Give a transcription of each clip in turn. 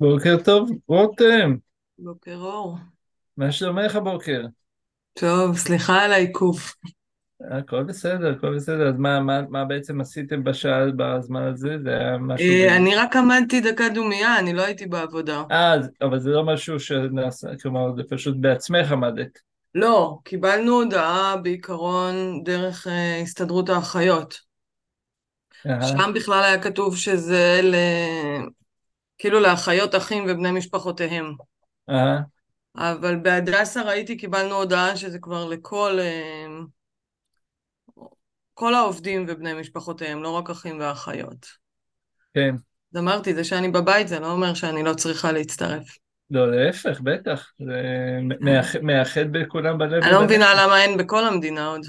בוקר טוב, רותם, בוקר אור. מה שלומך הבוקר? טוב, סליחה על העיכוב. הכל בסדר, הכל בסדר, אז מה, מה, מה בעצם עשיתם בשעה, בזמן הזה? זה היה משהו. אה, אני רק עמדתי דקה דומייה, אני לא הייתי בעבודה. אה, אבל זה לא משהו שנעשה, כלומר, זה פשוט בעצמך עמדת. לא, קיבלנו הודעה בעיקרון דרך אה, הסתדרות האחיות. שם בכלל היה כתוב שזה ל... כאילו לאחיות אחים ובני משפחותיהם. אהה, אבל בהדסה ראיתי, קיבלנו הודעה שזה כבר לכל... אה, כל העובדים ובני משפחותיהם, לא רק אחים ואחיות. כן. אז אמרתי, זה שאני בבית זה לא אומר שאני לא צריכה להצטרף. לא, להפך, בטח. זה מאח- מאחד בכולם בלב אני לא. מבינה למה אין בכל המדינה עוד.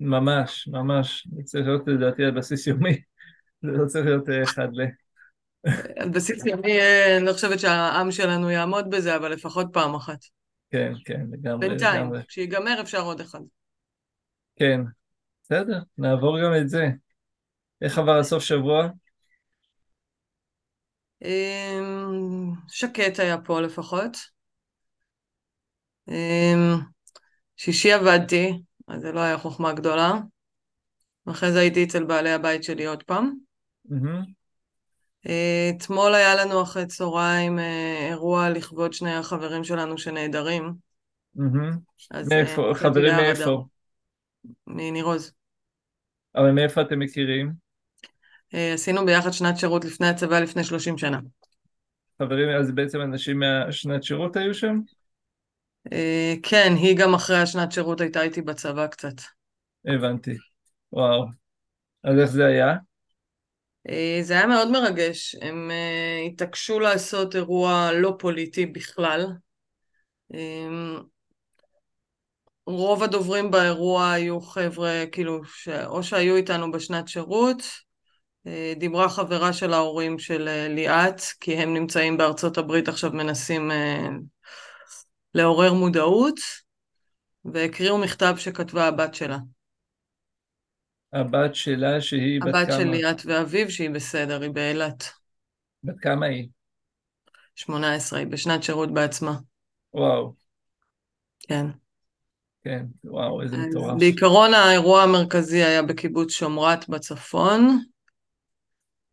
ממש, ממש. זה צריך להיות לדעתי על בסיס יומי. זה לא צריך להיות אה, אחד ל... על בסיס יומי, אה, אני לא חושבת שהעם שלנו יעמוד בזה, אבל לפחות פעם אחת. כן, כן, לגמרי, בינתיים. כשיגמר אפשר עוד אחד. כן, בסדר, נעבור גם את זה. איך עבר הסוף שבוע? אמ, שקט היה פה לפחות. אמ, שישי עבדתי, אז זה לא היה חוכמה גדולה. ואחרי זה הייתי אצל בעלי הבית שלי עוד פעם. אה, אתמול היה לנו אחרי צהריים אה, אירוע לכבוד שני החברים שלנו שנעדרים. אה, מאיפה, חברים מאיפה? מניר עוז. אבל מאיפה אתם מכירים? אה, עשינו ביחד שנת שירות לפני הצבא לפני 30 שנה. חברים, אז בעצם אנשים מהשנת שירות היו שם? כן, היא גם אחרי השנת שירות הייתה איתי בצבא קצת. הבנתי. וואו. אז איך זה היה? אה, זה היה מאוד מרגש. הם אה, התעקשו לעשות אירוע לא פוליטי בכלל. אה, רוב הדוברים באירוע היו חבר'ה, כאילו. או שהיו איתנו בשנת שירות, אה, דיברה חברה של ההורים של ליאת, כי הם נמצאים בארצות הברית עכשיו מנסים לעורר מודעות, והקריאו מכתב שכתבה הבת שלה. הבת שלה שהיא בת הבת של כמה? ליאת ואביב, שהיא בסדר, היא באילת. בת כמה היא? 18, היא בשנת שירות בעצמה. וואו. כן. כן, וואו, איזה מטורף. בעיקרון האירוע המרכזי היה בקיבוץ שומרת בצפון.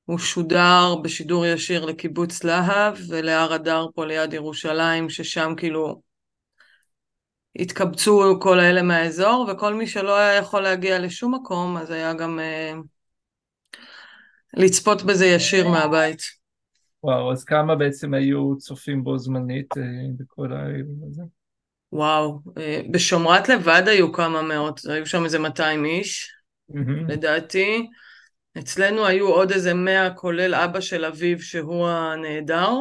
הוא שודר בשידור ישיר לקיבוץ להב ולהר אדר פה ליד ירושלים, ששם כאילו התקבצו כל האלה מהאזור, וכל מי שלא היה יכול להגיע לשום מקום, אז היה גם אה, לצפות בזה ישיר מהבית. וואו, אז כמה בעצם היו צופים בו זמנית אה, בכל האירוע הזה? וואו, אה, בשומרת לבד היו כמה מאות, היו שם איזה 200 איש, מהמם, לדעתי. אצלנו היו עוד איזה 100, כולל אבא של אביו שהוא הנעדר.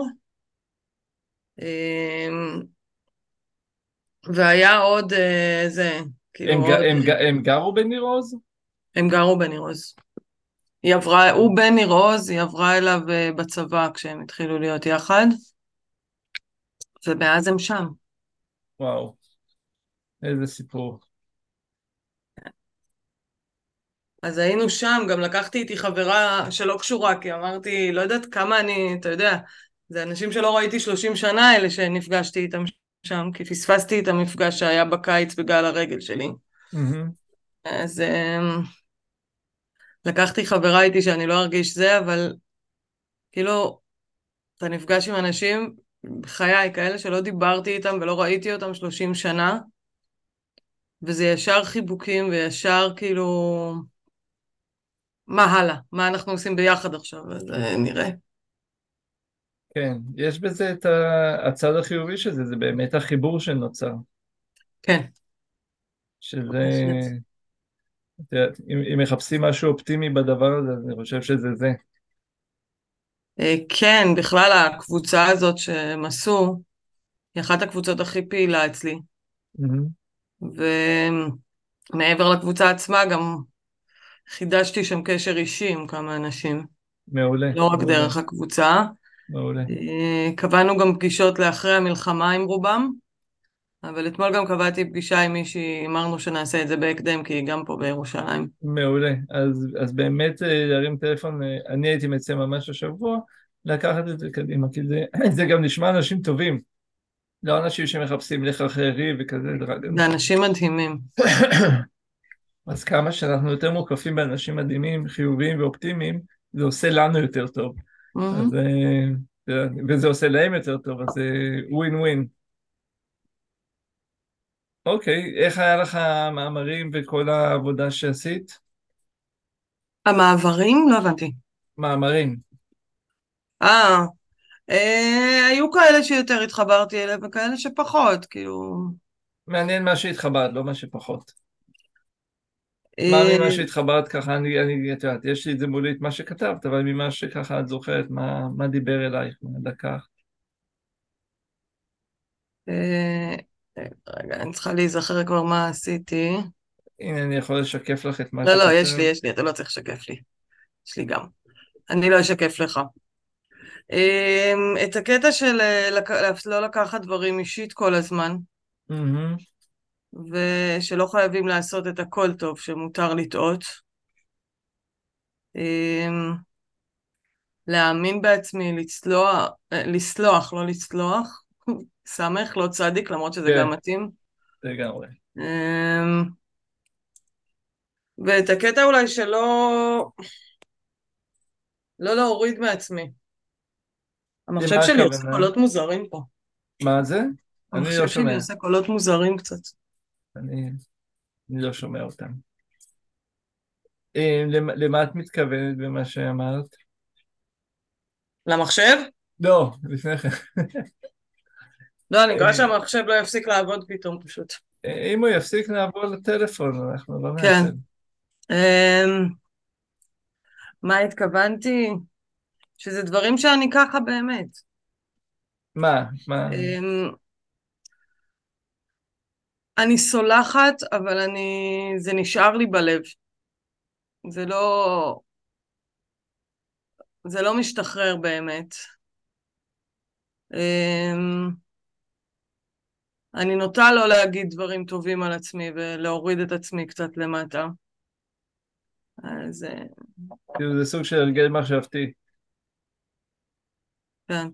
אמ, והיה עוד אה, זה, כאילו הם, עוד, הם, הם גרו בניר עוז? הם גרו בניר עוז. היא עברה, הוא בן ניר עוז, היא עברה אליו אה, בצבא כשהם התחילו להיות יחד, ומאז הם שם. וואו, איזה סיפור. אז היינו שם, גם לקחתי איתי חברה שלא קשורה, כי אמרתי, לא יודעת כמה אני, אתה יודע, זה אנשים שלא ראיתי 30 שנה אלה שנפגשתי איתם שם, כי פספסתי את המפגש שהיה בקיץ בגל הרגל שלי. מהמם, אז אמ, לקחתי חברה איתי שאני לא ארגיש זה, אבל כאילו, אתה נפגש עם אנשים בחיי, כאלה שלא דיברתי איתם ולא ראיתי אותם 30 שנה, וזה ישר חיבוקים וישר כאילו, מה הלאה? מה אנחנו עושים ביחד עכשיו? אז אה, נראה. כן, יש בזה את הצד החיובי של זה, זה באמת החיבור שנוצר. כן, שזה. את יודעת, אם, אם מחפשים משהו אופטימי בדבר הזה, אז אני חושב שזה זה. אה, כן, בכלל הקבוצה הזאת שהם עשו, היא אחת הקבוצות הכי פעילה אצלי. ומעבר לקבוצה עצמה גם חידשתי שם קשר אישי עם כמה אנשים, מעולה, לא רק מעולה, דרך הקבוצה. מעולה. אה, קבענו גם פגישות לאחרי המלחמה עם רובם, אבל אתמול גם קבעתי פגישה עם מישהי, אמרנו שנעשה את זה בהקדם, כי היא גם פה בירושלים. מעולה. אז, אז באמת אה, להרים טלפון, אה, אני הייתי מציע ממש השבוע, לקחת את זה קדימה, כי זה, זה גם נשמע אנשים טובים, לא אנשים שמחפשים לחרחרי וכזה. זה אנשים מדהימים. אז כמה שאנחנו יותר מוקפים באנשים מדהימים, חיוביים ואופטימיים, זה עושה לנו יותר טוב. אז, אה, וזה עושה להם יותר טוב, אז זה ווין ווין. אוקיי, איך היה לך המאמרים וכל העבודה שעשית? המעברים? לא הבנתי. מאמרים. אה, אה, היו כאלה שיותר התחברתי אליהם וכאלה שפחות, כאילו... מעניין מה שהתחברת, לא מה שפחות. מה ממה אה, שהתחברת ככה, אני, אני, את יודעת, יש לי את זה מולי את מה שכתבת, אבל ממה שככה את זוכרת, מה, מה דיבר אלייך, מה לקחת? אה, רגע, אני צריכה להיזכר כבר מה עשיתי. הנה, אני יכול לשקף לך את מה לא, שכתבת. לא, יש לי, יש לי, אתה לא צריך לשקף לי. יש לי גם. אני לא אשקף לך. אמ, את הקטע של אה, לא לקחת דברים אישית כל הזמן. ושלא חייבים לעשות את הכל טוב, שמותר לטעות. אמ, להאמין בעצמי, לצלוח, אה, לסלוח, לא לצלוח, סמך, לא צדיק, למרות שזה כן. גם מתאים. לגמרי. אמ, ואת הקטע אולי שלא... לא להוריד מעצמי. המחשב שלי עושה? קולות מוזרים פה. מה זה? אני המחשב לא שלי שומע. עושה קולות מוזרים קצת. אני, אני לא שומע אותם. אה, למ- למה את מתכוונת במה שאמרת? למחשב? לא, לפני כן. לא, אני מקווה אה, שהמחשב לא יפסיק לעבוד פתאום פשוט. אה, אם הוא יפסיק נעבור לטלפון, אנחנו לא כן. נעשה. אמ, מה התכוונתי? שזה דברים שאני ככה באמת. מה? מה? אני סולחת, אבל אני... זה נשאר לי בלב. זה לא... זה לא משתחרר באמת. אמ, אני נוטה לא להגיד דברים טובים על עצמי ולהוריד את עצמי קצת למטה. אז אה, כאילו זה סוג של הרגל מחשבתי. כן.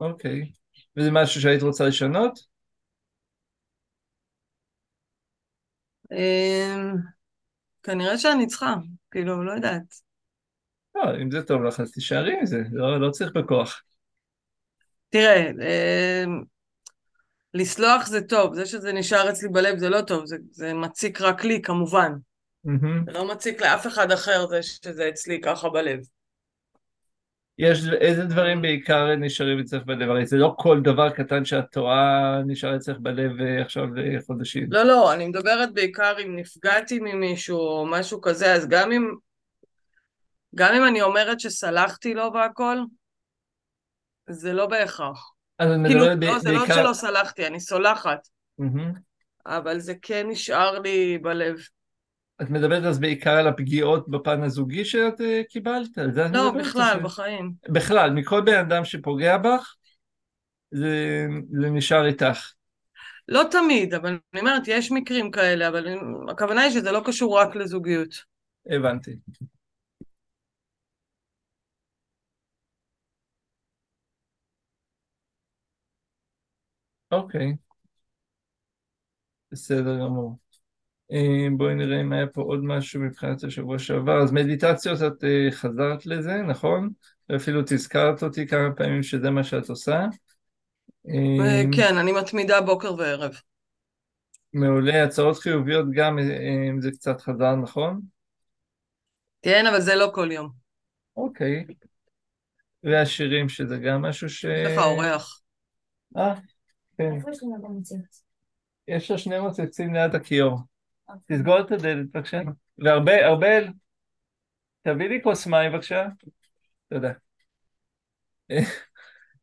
אוקיי. וזה משהו שהיית רוצה לשנות? כנראה שאני צריכה, כאילו, לא יודעת. לא, אם זה טוב לך אז תישארי עם זה, לא, לא צריך בכוח. תראה, אמ, לסלוח זה טוב, זה שזה נשאר אצלי בלב זה לא טוב, זה, זה מציק רק לי כמובן. מהמם. זה לא מציק לאף אחד אחר זה שזה אצלי ככה בלב. יש, איזה דברים בעיקר נשארים אצלך בלב? הרי זה לא כל דבר קטן שאת טועה נשאר אצלך בלב אה, עכשיו לחודשים. לא, לא, אני מדברת בעיקר אם נפגעתי ממישהו או משהו כזה, אז גם אם, גם אם אני אומרת שסלחתי לו והכל, זה לא בהכרח. אז את כאילו, מדברת לא, ב- זה לא בעיקר... שלא סלחתי, אני סולחת, מהמם. אבל זה כן נשאר לי בלב. את מדברת אז בעיקר על הפגיעות בפן הזוגי שאת אה, קיבלת? לא? בכלל, ש- בחיים. בכלל, מכל בן אדם שפוגע בך, זה, זה נשאר איתך. לא תמיד, אבל אני אומרת, יש מקרים כאלה, אבל הכוונה היא שזה לא קשור רק לזוגיות. הבנתי. אוקיי, בסדר גמור. אה, בואי נראה אם היה פה עוד משהו מבחינת השבוע שעבר. אז מדיטציות, את אה, חזרת לזה, נכון? ואפילו תזכרת אותי כמה פעמים שזה מה שאת עושה. אה, כן, אני מתמידה בוקר וערב. מעולה, הצעות חיוביות גם, אה, זה קצת חזר, נכון? כן, אבל זה לא כל יום. אוקיי. והשירים, שזה גם משהו ש... יש לך אורח. אה, כן. יש לה שני מוצצים ליד הכיור. תסגור את הדלת, בבקשה. וארבל, תביא לי כוס מים, בבקשה. תודה. אה,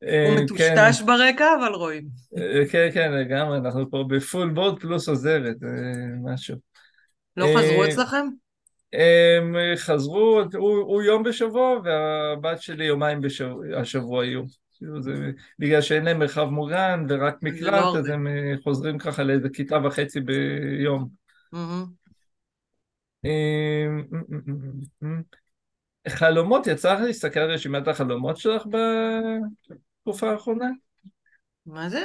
הוא אה, כן, מטושטש ברקע, אבל רואים. אה, כן, כן, לגמרי, אנחנו פה בפול בורד פלוס עוזרת, משהו. לא חזרו אצלכם? הם חזרו, הוא, הוא יום בשבוע, והבת שלי יומיים בשבוע, השבוע יהיו. זה, בגלל שאין להם מרחב מוגן ורק מקלט, לא אז. הם חוזרים ככה לאיזה כיתה וחצי ביום. אה, חלומות, יצא לך להסתכל על רשימת החלומות שלך בתקופה האחרונה? מה זה?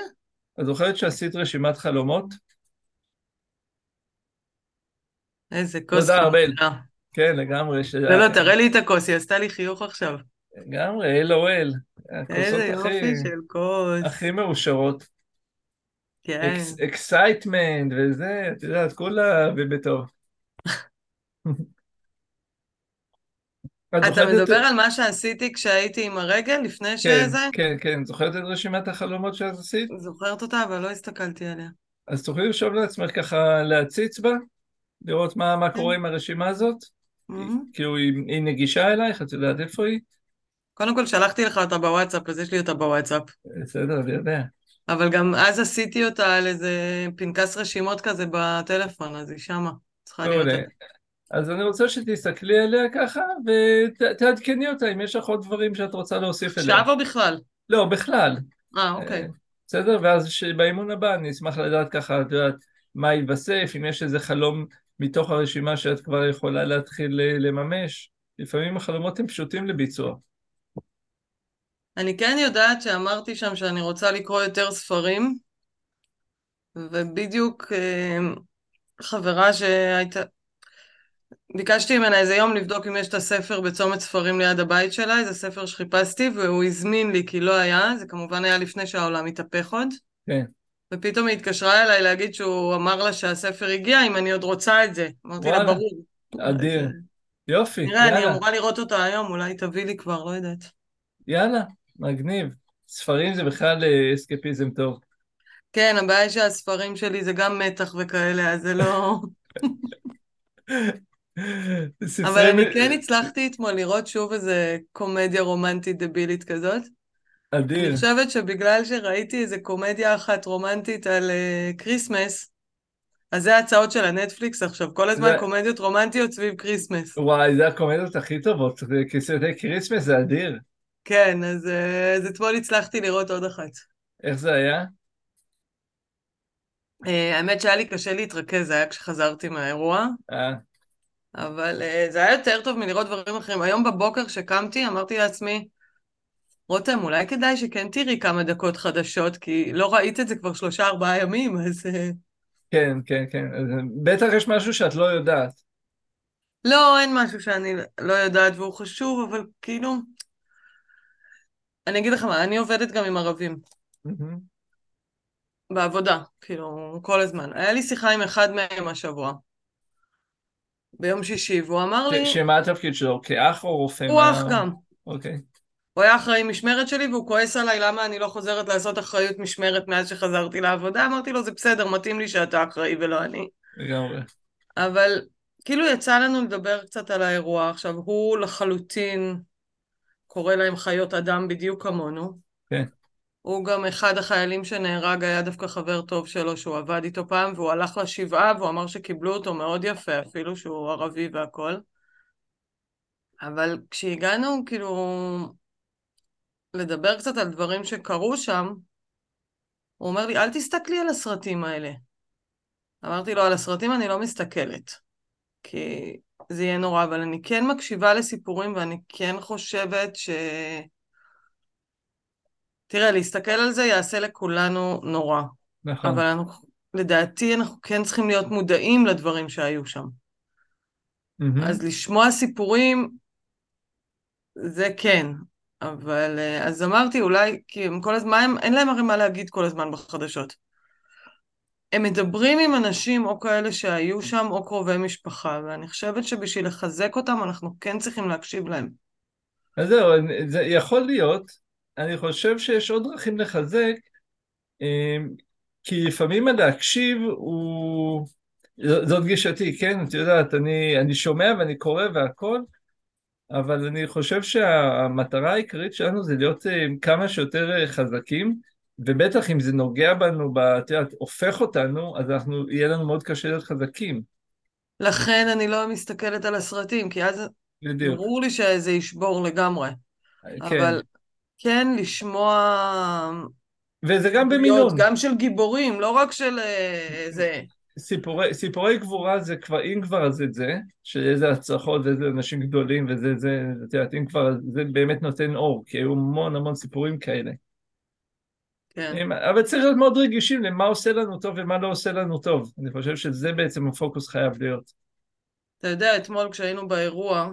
את זוכרת שעשית רשימת חלומות? איזה כוס תודה, ארבל. כן, לגמרי. לא, לא, תראה לי את הכוס, היא עשתה לי חיוך עכשיו. לגמרי, LOL. הכוסות איזה הכי, יופי של כוס. הכי מאושרות. כן. excitement וזה, את יודעת, כולה ובטוב. את אתה את- מדבר על מה שעשיתי כשהייתי עם הרגל לפני כן, שזה? כן, כן. זוכרת את רשימת החלומות שאת עשית? זוכרת אותה, אבל לא הסתכלתי עליה. אז תוכלי לרשום לעצמך ככה להציץ בה, לראות מה, מה קורה עם הרשימה הזאת? כאילו היא, היא נגישה אלייך, את יודעת איפה היא? קודם כל שלחתי לך אותה בוואטסאפ, אז יש לי אותה בוואטסאפ. בסדר, אני יודע. אבל גם אז עשיתי אותה על איזה פנקס רשימות כזה בטלפון, אז היא שמה. צריכה להיות... אז אני רוצה שתסתכלי עליה ככה, ותעדכני אותה אם יש לך עוד דברים שאת רוצה להוסיף אליה. עכשיו או בכלל? לא, בכלל. אה, אוקיי. אה, בסדר? ואז באימון הבא אני אשמח לדעת ככה, את יודעת, מה יתווסף, אם יש איזה חלום מתוך הרשימה שאת כבר יכולה להתחיל אה, לממש. לפעמים החלומות הם פשוטים לביצוע. אני כן יודעת שאמרתי שם שאני רוצה לקרוא יותר ספרים, ובדיוק אה, חברה שהייתה... ביקשתי ממנה איזה יום לבדוק אם יש את הספר בצומת ספרים ליד הבית שלה, איזה ספר שחיפשתי, והוא הזמין לי כי לא היה, זה כמובן היה לפני שהעולם התהפך עוד. כן. ופתאום היא התקשרה אליי להגיד שהוא אמר לה שהספר הגיע, אם אני עוד רוצה את זה. אמרתי לה, וואלה. ברור. אדיר. אז, יופי, נראה, אני יאללה, אמורה לראות אותה היום, אולי תביא לי כבר, לא יודעת. יאללה, מגניב. ספרים זה בכלל אה, אסקפיזם טוב. כן, הבעיה היא שהספרים שלי זה גם מתח וכאלה, אז זה לא... אבל אני כן הצלחתי אתמול לראות שוב איזה קומדיה רומנטית דבילית כזאת. אני אדיר. חושבת שבגלל שראיתי איזה קומדיה אחת רומנטית על אה, Christmas, אז זה ההצעות של הנטפליקס עכשיו, כל הזמן זה- קומדיות רומנטיות סביב Christmas. וואי, זה הקומדיות הכי טובות, זה כסרטי Christmas זה אדיר. כן, אז, אה, אז אתמול הצלחתי לראות עוד אחת. איך זה היה? אה, האמת שהיה לי קשה להתרכז, זה היה כשחזרתי מהאירוע, אה, אבל אה, זה היה יותר טוב מלראות דברים אחרים. היום בבוקר כשקמתי אמרתי לעצמי, רותם, אולי כדאי שכן תראי כמה דקות חדשות, כי לא ראית את זה כבר שלושה ארבעה ימים, אז... כן, כן, כן. בטח יש משהו שאת לא יודעת. לא, אין משהו שאני לא יודעת והוא חשוב, אבל כאילו... אני אגיד לך מה, אני עובדת גם עם ערבים. בעבודה, כאילו, כל הזמן. היה לי שיחה עם אחד מהם השבוע, ביום שישי, והוא אמר לי, שמה התפקיד שלו? כאח או רופא? הוא אח גם. אוקיי. הוא היה אחראי משמרת שלי והוא כועס עליי למה אני לא חוזרת לעשות אחריות משמרת מאז שחזרתי לעבודה. אמרתי לו, זה בסדר, מתאים לי שאתה אחראי ולא אני. לגמרי. אבל כאילו יצא לנו לדבר קצת על האירוע. עכשיו, הוא לחלוטין קורא להם חיות אדם בדיוק כמונו. כן. הוא גם אחד החיילים שנהרג, היה דווקא חבר טוב שלו שהוא עבד איתו פעם, והוא הלך לשבעה והוא אמר שקיבלו אותו מאוד יפה, אפילו שהוא ערבי והכל. אבל כשהגענו, כאילו, לדבר קצת על דברים שקרו שם, הוא אומר לי, אל תסתכלי על הסרטים האלה. אמרתי לו, על הסרטים אני לא מסתכלת, כי זה יהיה נורא, אבל אני כן מקשיבה לסיפורים ואני כן חושבת ש... תראה, להסתכל על זה יעשה לכולנו נורא, נכון. אבל אנחנו, לדעתי אנחנו כן צריכים להיות מודעים לדברים שהיו שם. מהמם. אז לשמוע סיפורים, זה כן. אבל אה, אז אמרתי אולי, כי הם כל הזמן, אין להם הרי מה להגיד כל הזמן בחדשות. הם מדברים עם אנשים או כאלה שהיו שם או קרובי משפחה, ואני חושבת שבשביל לחזק אותם אנחנו כן צריכים להקשיב להם. אז זהו, זה יכול להיות. אני חושב שיש עוד דרכים לחזק, אה, כי לפעמים הלהקשיב הוא... זאת גישתי, כן? את יודעת, אני, אני שומע ואני קורא והכל, אבל אני חושב שהמטרה העיקרית שלנו זה להיות אה, כמה שיותר אה, חזקים, ובטח אם זה נוגע בנו, את יודעת, הופך אותנו, אז אנחנו, יהיה לנו מאוד קשה להיות חזקים. לכן אני לא מסתכלת על הסרטים, כי אז בדיוק. ברור לי שזה ישבור לגמרי. כן. אבל כן לשמוע וזה גם במינון. גם של גיבורים, לא רק של אה, זה. סיפורי, סיפורי גבורה זה כבר, אם כבר אז את זה, שאיזה הצלחות ואיזה אנשים גדולים וזה, זה, את יודעת, אם כבר, זה באמת נותן אור, כי היו המון המון סיפורים כאלה. כן. אבל צריך להיות מאוד רגישים למה עושה לנו טוב ומה לא עושה לנו טוב. אני חושב שזה בעצם הפוקוס חייב להיות. אתה יודע, אתמול כשהיינו באירוע,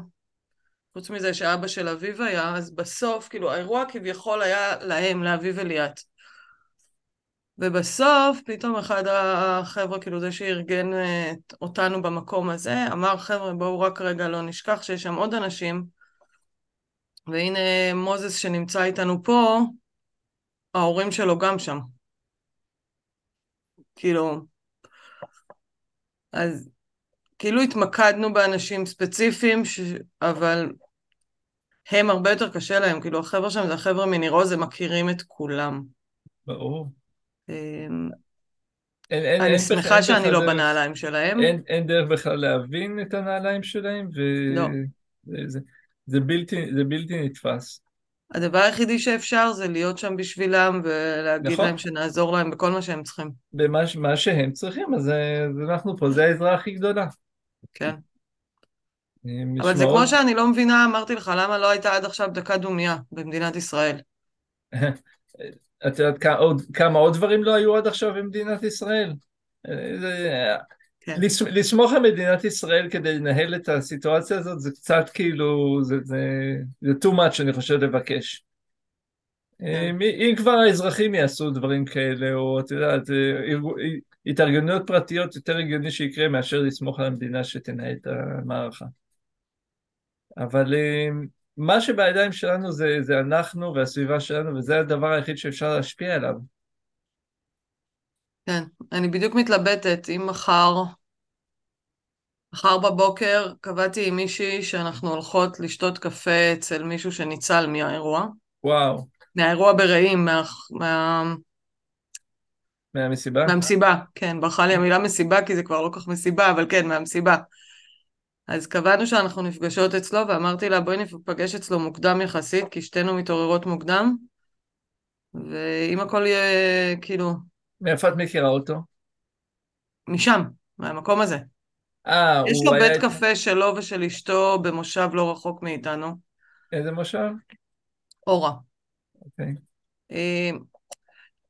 חוץ מזה שאבא של אביב היה, אז בסוף, כאילו, האירוע כביכול היה להם, לאביב וליאת. ובסוף, פתאום אחד החבר'ה, כאילו זה שארגן אה, אותנו במקום הזה, אמר, חבר'ה, בואו רק רגע לא נשכח שיש שם עוד אנשים, והנה מוזס שנמצא איתנו פה, ההורים שלו גם שם. כאילו, אז כאילו התמקדנו באנשים ספציפיים, ש... אבל הם הרבה יותר קשה להם, כאילו החבר'ה שם זה החבר'ה מניר עוז, הם מכירים את כולם. ברור. אמ, אין, אין, אני אין שמחה בכלל- שאני לא דרך- בנעליים שלהם. אין, אין דרך בכלל להבין את הנעליים שלהם, ו... לא. זה, זה, זה, בלתי, זה בלתי נתפס. הדבר היחידי שאפשר זה להיות שם בשבילם ולהגיד נכון. להם שנעזור להם בכל מה שהם צריכים. במה ש- מה שהם צריכים, אז אה, אז אנחנו פה, זה העזרה הכי גדולה. כן. אה, אבל זה כמו שאני לא מבינה, אמרתי לך, למה לא הייתה עד עכשיו דקה דומייה במדינת ישראל? את יודעת כמה עוד דברים לא היו עד עכשיו במדינת ישראל? אה, זה- כן. לס- לסמוך על מדינת ישראל כדי לנהל את הסיטואציה הזאת זה קצת כאילו, זה, זה, זה too much אני חושב לבקש. אה, כן. מ- אם כבר האזרחים יעשו דברים כאלה, או את יודעת, אה, ארגו- התארגנויות פרטיות יותר הגיוני שיקרה מאשר לסמוך על המדינה שתנהל את המערכה. אבל אה, מה שבידיים שלנו זה, זה אנחנו והסביבה שלנו, וזה הדבר היחיד שאפשר להשפיע עליו. כן, אני בדיוק מתלבטת אם מחר, מחר בבוקר קבעתי עם מישהי שאנחנו הולכות לשתות קפה אצל מישהו שניצל מהאירוע, וואו, מהאירוע ברעים, מה, מה, מהמסיבה? מהמסיבה, כן, ברחה לי המילה מסיבה כי זה כבר לא כל כך מסיבה, אבל כן, מהמסיבה. אז קבענו שאנחנו נפגשות אצלו ואמרתי לה בואי ניפגש אצלו מוקדם יחסית כי שתינו מתעוררות מוקדם ואם הכל יהיה כאילו מאיפה את מכירה אותו? משם, מהמקום הזה. אה, יש הוא לו היה... בית קפה שלו ושל אשתו במושב לא רחוק מאיתנו, איזה מושב? אורה. אוקיי. אה,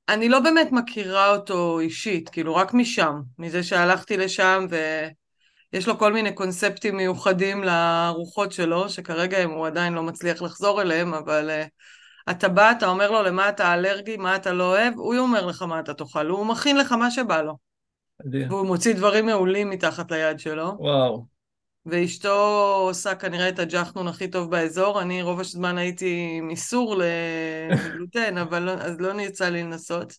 אני לא באמת מכירה אותו אישית, כאילו רק משם, מזה שהלכתי לשם ויש לו כל מיני קונספטים מיוחדים לארוחות שלו, שכרגע הוא עדיין לא מצליח לחזור אליהם, אבל אה, אתה בא, אתה אומר לו למה אתה אלרגי, מה אתה לא אוהב, הוא אומר לך מה אתה תאכל, הוא מכין לך מה שבא לו, אדיר. והוא מוציא דברים מעולים מתחת ליד שלו. וואו. ואשתו עושה כנראה את הג'חנון הכי טוב באזור, אני רוב הזמן הייתי מסור לגלוטן, אבל לא, אז לא יצא לי לנסות.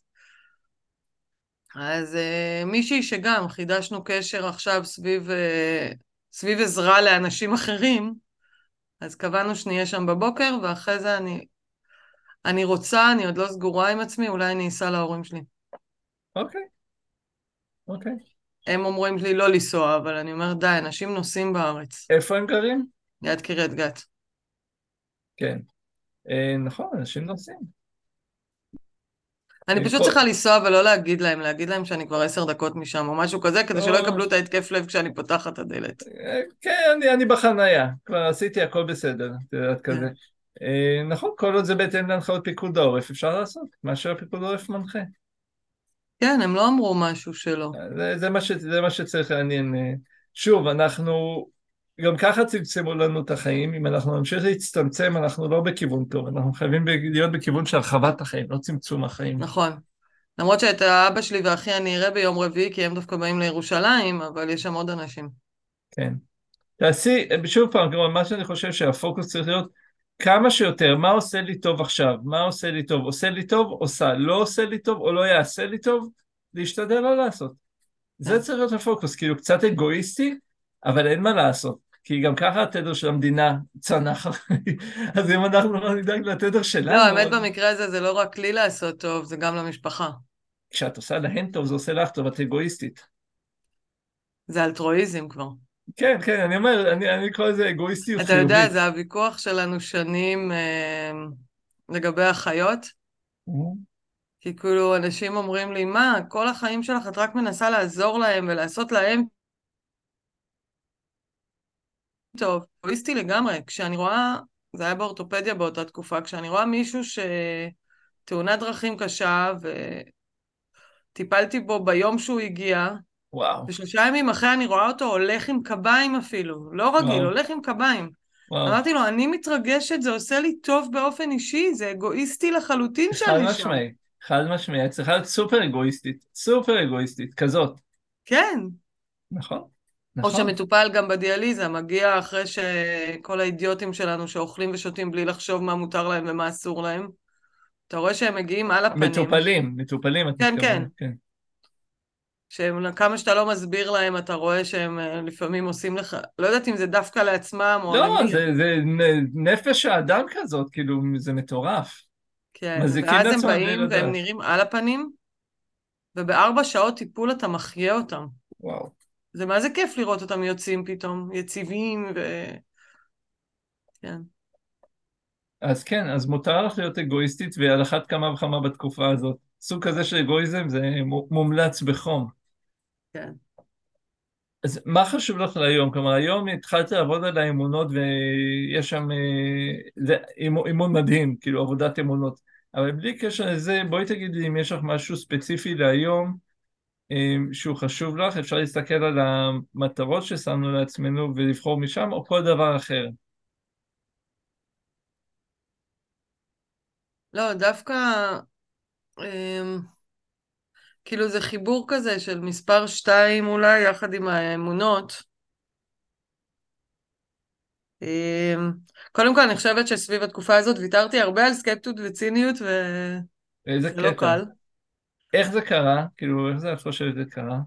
אז uh, מישהי שגם חידשנו קשר עכשיו סביב, uh, סביב עזרה לאנשים אחרים, אז קבענו שנהיה שם בבוקר, ואחרי זה אני, אני רוצה, אני עוד לא סגורה עם עצמי, אולי אני אסע להורים שלי. אוקיי. אוקיי. הם אומרים לי לא לנסוע, אבל אני אומרת, די, אנשים נוסעים בארץ, איפה הם גרים? ליד קריית גת. כן. אה, נכון, אנשים נוסעים. אני פשוט צריכה לנסוע ולא להגיד להם, להגיד להם שאני כבר עשר דקות משם או משהו כזה, כדי שלא לא. יקבלו את ההתקף לב כשאני פותחת את הדלת. אה, כן, אני, אני בחנייה. כבר עשיתי הכל בסדר, את יודעת כזה. אה, נכון, כל עוד זה בהתאם להנחיות פיקוד העורף, אפשר לעשות, מה שפיקוד העורף מנחה. כן, הם לא אמרו משהו שלא. זה, זה, מה ש, זה מה שצריך לעניין. אה, שוב, אנחנו, גם ככה צמצמו לנו את החיים, אם אנחנו נמשיך להצטמצם, אנחנו לא בכיוון טוב, אנחנו חייבים להיות בכיוון של הרחבת החיים, לא צמצום החיים. נכון. למרות שאת האבא שלי ואחי אני אראה ביום רביעי, כי הם דווקא באים לירושלים, אבל יש שם עוד אנשים. כן. תעשי, שוב פעם, כלומר, מה שאני חושב שהפוקוס צריך להיות כמה שיותר, מה עושה לי טוב עכשיו, מה עושה לי טוב, עושה לי טוב, עושה, לא עושה לי טוב או לא יעשה לי טוב, להשתדל לא לעשות. זה כן. צריך להיות הפוקוס, כאילו קצת אגואיסטי, אבל אין מה לעשות, כי גם ככה התדר של המדינה צנח, אז אם אנחנו לא נדאג לתדר שלנו, לא, האמת במקרה הזה זה לא רק לי לעשות טוב, זה גם למשפחה. כשאת עושה להם טוב זה עושה לך טוב, את אגואיסטית. זה אלטרואיזם כבר. כן, כן, אני אומר, אני, אני קורא לזה אגואיסטיות אתה חיובית. יודע, זה הוויכוח שלנו שנים אה, לגבי החיות. Mhm. כי כאילו אנשים אומרים לי, מה, כל החיים שלך את רק מנסה לעזור להם ולעשות להם טוב. אגואיסטי לגמרי. כשאני רואה, זה היה באורתופדיה באותה תקופה, כשאני רואה מישהו שתאונת דרכים קשה וטיפלתי בו ביום שהוא הגיע, וואו, ושלושה ימים אחרי אני רואה אותו הולך עם קביים אפילו, לא רגיל, וואו, הולך עם קביים. וואו. אמרתי לו, אני מתרגשת, זה עושה לי טוב באופן אישי, זה אגואיסטי לחלוטין חד שאני שם. משמעי, חד משמעי, את צריכה להיות סופר אגואיסטית, סופר אגואיסטית, כזאת, כן. נכון? או נכון. שמטופל גם בדיאליזה, מגיע אחרי שכל האידיוטים שלנו שאוכלים ושותים בלי לחשוב מה מותר להם ומה אסור להם. אתה רואה שהם מגיעים על הפנים. מטופלים, מטופלים, את כן, מתכוונת, כן. שהם, כמה שאתה לא מסביר להם, אתה רואה שהם אה, לפעמים עושים לך, לא יודעת אם זה דווקא לעצמם או לא, למי. זה, זה נפש האדם כזאת, כאילו, זה מטורף. כן, ואז הם באים לדעת. והם נראים על הפנים, ובארבע שעות טיפול אתה מחיה אותם. וואו. זה מה זה כיף לראות אותם יוצאים פתאום, יציבים ו... כן. אז כן, אז מותר לך להיות אגואיסטית, ועל אחת כמה וכמה בתקופה הזאת. סוג כזה של אגואיזם זה מו- מומלץ בחום. כן. אז מה חשוב לך להיום? כלומר, היום התחלת לעבוד על האמונות ויש שם אה, זה אימון, אימון מדהים, כאילו עבודת אמונות. אבל בלי קשר לזה, בואי תגידי אם יש לך משהו ספציפי להיום אה, שהוא חשוב לך, אפשר להסתכל על המטרות ששמנו לעצמנו ולבחור משם, או כל דבר אחר. לא, דווקא, אמ, כאילו זה חיבור כזה של מספר שתיים אולי, יחד עם האמונות. אמ, קודם כל, אני חושבת שסביב התקופה הזאת ויתרתי הרבה על סקפטיות וציניות, וזה לא. קל. איך זה קרה? כאילו, איך זה את חושבת זה קרה?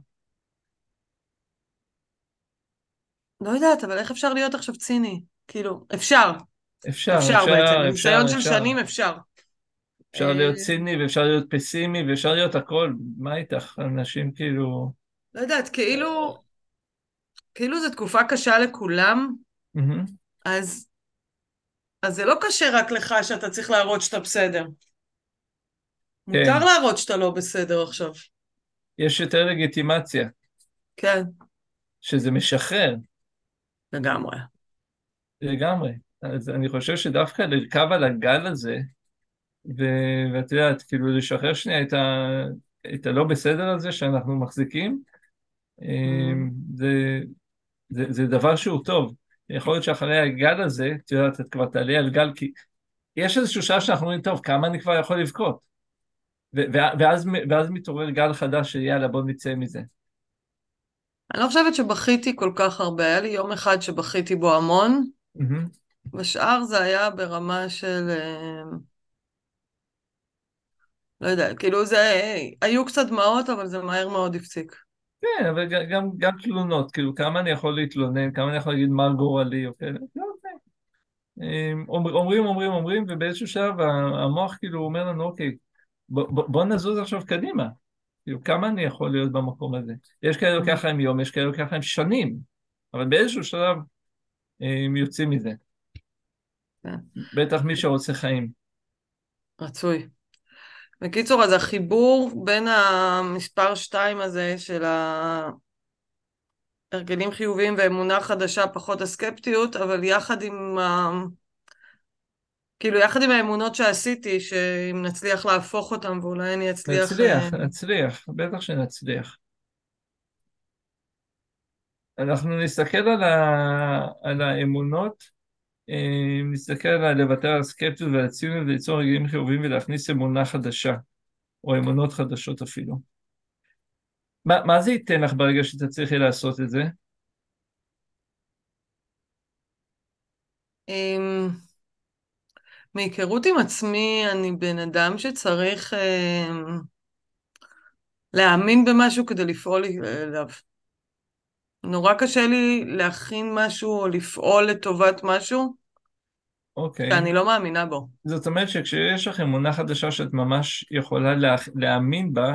לא יודעת, אבל איך אפשר להיות עכשיו ציני? כאילו, אפשר. אפשר, אפשר אפשר, בעצם. אפשר, ניסיון של אפשר. שנים אפשר. אפשר להיות ציני ואפשר להיות פסימי ואפשר להיות הכל. מה איתך? אנשים כאילו... לא יודעת, כאילו, כאילו זו תקופה קשה לכולם. אז, אז זה לא קשה רק לך שאתה צריך להראות שאתה בסדר. כן. מותר להראות שאתה לא בסדר עכשיו. יש יותר לגיטימציה, כן, שזה משחרר לגמרי. לגמרי. אז אני חושב שדווקא לרכב על הגל הזה, ואת יודעת, כאילו לשחרר שנייה את, ה- את הלא בסדר הזה שאנחנו מחזיקים, אמ, זה, זה, זה דבר שהוא טוב. יכול להיות שאחרי הגל הזה, את יודעת, את כבר תעלי על גל, כי יש איזשהו שעה שאנחנו אומרים, טוב, כמה אני כבר יכול לבכות? ו- ו- ואז, ואז מתעורר גל חדש של יאללה, בוא נצא מזה. אני לא חושבת שבכיתי כל כך הרבה, היה לי יום אחד שבכיתי בו המון, מהמם. בשאר זה היה ברמה של... לא יודע, כאילו זה... היו קצת דמעות, אבל זה מהר מאוד הפסיק. כן, אבל גם, גם, גם תלונות, כאילו כמה אני יכול להתלונן, כמה אני יכול להגיד מה גורלי, או כאלה, לא, אוקיי. אמ, אומר- אומרים, אומרים, אומרים, ובאיזשהו שלב המוח כאילו אומר לנו, אוקיי, בוא, נזוז עכשיו קדימה. כאילו, כמה אני יכול להיות במקום הזה? יש כאלה לוקח להם יום, יש כאלה לוקח להם שנים, אבל באיזשהו שלב הם יוצאים מזה. כן. בטח מי שרוצה חיים. רצוי. בקיצור, אז החיבור בין המספר שתיים הזה של הרגלים חיוביים ואמונה חדשה, פחות הסקפטיות, אבל יחד עם ה... כאילו, יחד עם האמונות שעשיתי, שאם נצליח להפוך אותם, ואולי אני אצליח... נצליח, אה, נצליח, בטח שנצליח. אנחנו נסתכל על, ה... על האמונות, אה, נסתכל על לוותר על הסקפטיות ועל הציונות וליצור רגעים חיוביים ולהכניס אמונה חדשה, או אמונות חדשות אפילו. מה, מה זה ייתן לך ברגע שתצליחי לעשות את זה? אמ, מהיכרות עם עצמי, אני בן אדם שצריך אמ, להאמין במשהו כדי לפעול אליו. נורא קשה לי להכין משהו או לפעול לטובת משהו אוקיי. שאני לא מאמינה בו. זאת אומרת שכשיש לך אמונה חדשה שאת ממש יכולה לה... להאמין בה,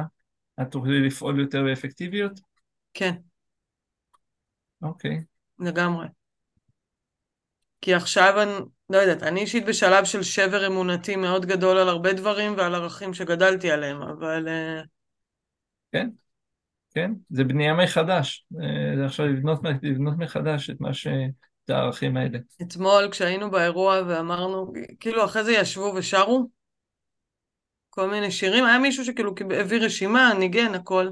את תוכלי לפעול יותר באפקטיביות? כן, אוקיי. לגמרי. כי עכשיו אני, לא יודעת, אני אישית בשלב של שבר אמונתי מאוד גדול על הרבה דברים ועל ערכים שגדלתי עליהם, אבל... אה, כן, כן, זה בנייה מחדש. אה, זה עכשיו לבנות, לבנות מחדש את מה ש... את הערכים האלה. אתמול כשהיינו באירוע ואמרנו, כאילו אחרי זה ישבו ושרו כל מיני שירים, היה מישהו שכאילו הביא רשימה, ניגן, הכל.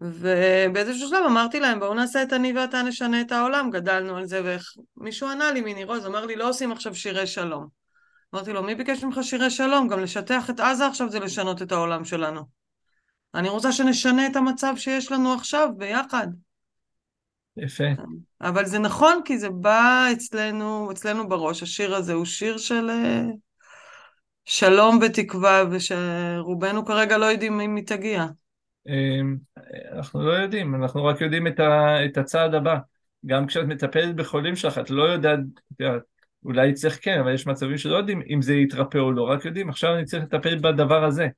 ובאיזשהו שלב אמרתי להם, בואו נעשה את אני ואתה נשנה את העולם, גדלנו על זה, ומישהו ענה לי מניר עוז, אמר לי, לא עושים עכשיו שירי שלום. אמרתי לו, מי ביקש ממך שירי שלום? גם לשטח את עזה עכשיו זה לשנות את העולם שלנו. אני רוצה שנשנה את המצב שיש לנו עכשיו ביחד. יפה. אבל זה נכון, כי זה בא אצלנו, אצלנו בראש. השיר הזה הוא שיר של אה, שלום ותקווה, ושרובנו כרגע לא יודעים אם היא תגיע. אמ, אנחנו לא יודעים, אנחנו רק יודעים את, ה, את הצעד הבא. גם כשאת מטפלת בחולים שלך, את לא יודעת, אולי צריך כן, אבל יש מצבים שלא יודעים אם זה יתרפא או לא, רק יודעים, עכשיו אני צריך לטפל בדבר הזה.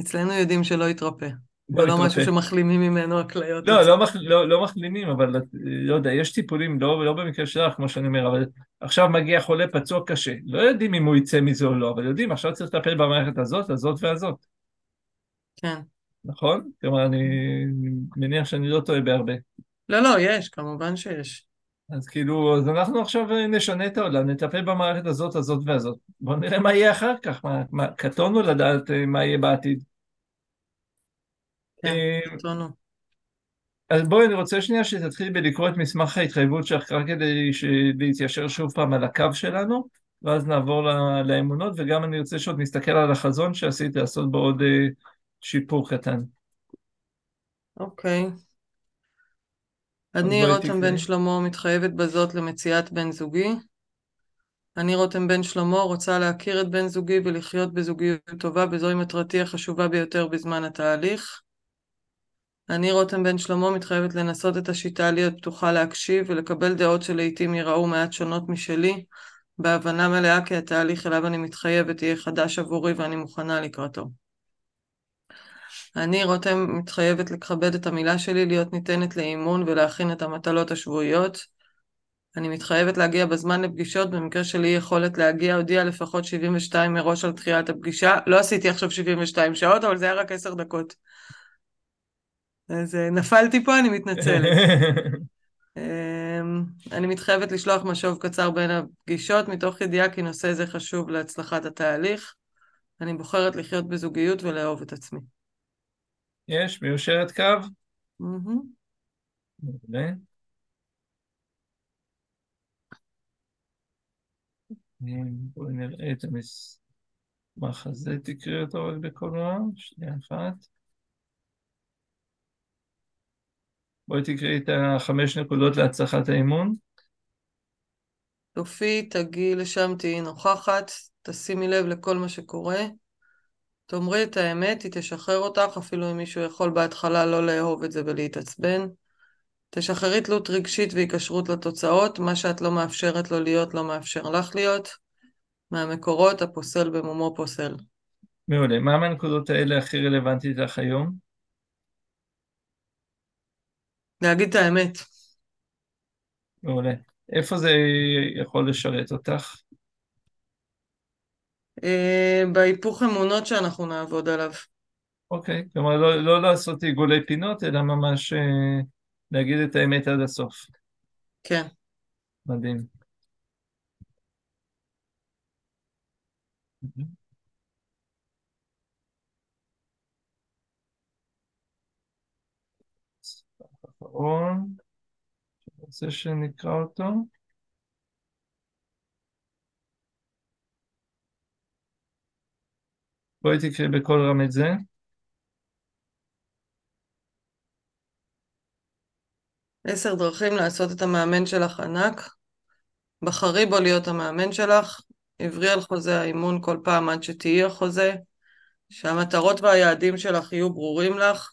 אצלנו יודעים שלא יתרפא. לא, לא משהו שמחלימים ממנו הכליות. לא, לא, מח, לא, לא מחלימים, אבל לא יודע, יש טיפולים, לא, לא במקרה שלך, כמו שאני אומר, אבל עכשיו מגיע חולה פצוע קשה. לא יודעים אם הוא יצא מזה או לא, אבל יודעים, עכשיו צריך לטפל במערכת הזאת, הזאת והזאת. כן. נכון? כלומר, אני מניח שאני לא טועה בהרבה. לא, לא, יש, כמובן שיש. אז כאילו, אז אנחנו עכשיו נשנה את העולם, נטפל במערכת הזאת, הזאת והזאת. בואו נראה מה יהיה אחר כך, מה, מה קטונו לדעת אה, מה יהיה בעתיד. כן, קטונו. אה, אז בואי, אני רוצה שנייה שתתחילי בלקרוא את מסמך ההתחייבות שלך, רק כדי להתיישר שוב פעם על הקו שלנו, ואז נעבור לאמונות, וגם אני רוצה שעוד נסתכל על החזון שעשית לעשות בו עוד אה, שיפור קטן. אוקיי. אני רותם בן שלמה מתחייבת בזאת למציאת בן זוגי. אני רותם בן שלמה רוצה להכיר את בן זוגי ולחיות בזוגיות טובה, וזוהי מטרתי החשובה ביותר בזמן התהליך. אני רותם בן שלמה מתחייבת לנסות את השיטה להיות פתוחה להקשיב ולקבל דעות שלעיתים ייראו מעט שונות משלי, בהבנה מלאה כי התהליך אליו אני מתחייבת יהיה חדש עבורי ואני מוכנה לקראתו. אני, רותם, מתחייבת לכבד את המילה שלי, להיות ניתנת לאימון ולהכין את המטלות השבועיות. אני מתחייבת להגיע בזמן לפגישות, במקרה שלי יכולת להגיע, הודיע לפחות 72 מראש על תחילת הפגישה. לא עשיתי עכשיו 72 שעות, אבל זה היה רק 10 דקות. אז אה, נפלתי פה, אני מתנצלת. אמ, אני מתחייבת לשלוח משוב קצר בין הפגישות, מתוך ידיעה כי נושא זה חשוב להצלחת התהליך. אני בוחרת לחיות בזוגיות ולאהוב את עצמי. יש, מיושרת קו? בואי נראה את המסמך הזה, תקראי אותו רק בקולנוע, שנייה אחת. בואי תקראי את החמש נקודות להצלחת האימון. תופי, תגיעי לשם, תהיי נוכחת, תשימי לב לכל מה שקורה. תאמרי את האמת, היא תשחרר אותך, אפילו אם מישהו יכול בהתחלה לא לאהוב את זה ולהתעצבן. תשחררי תלות רגשית והיקשרות לתוצאות, מה שאת לא מאפשרת לו להיות, לא מאפשר לך להיות. מהמקורות, הפוסל במומו פוסל. מעולה. מה מהנקודות האלה הכי רלוונטית לך היום? להגיד את האמת. מעולה. איפה זה יכול לשרת אותך? אה, בהיפוך אמונות שאנחנו נעבוד עליו. אוקיי, כלומר לא, לא לעשות עיגולי פינות, אלא ממש אה, להגיד את האמת עד הסוף. כן. מדהים. אחרון, אני רוצה שנקרא אותו. בואי תקראי בקול רם את זה. עשר דרכים לעשות את המאמן שלך ענק. בחרי בו להיות המאמן שלך. עברי על חוזה האימון כל פעם עד שתהיי החוזה. שהמטרות והיעדים שלך יהיו ברורים לך.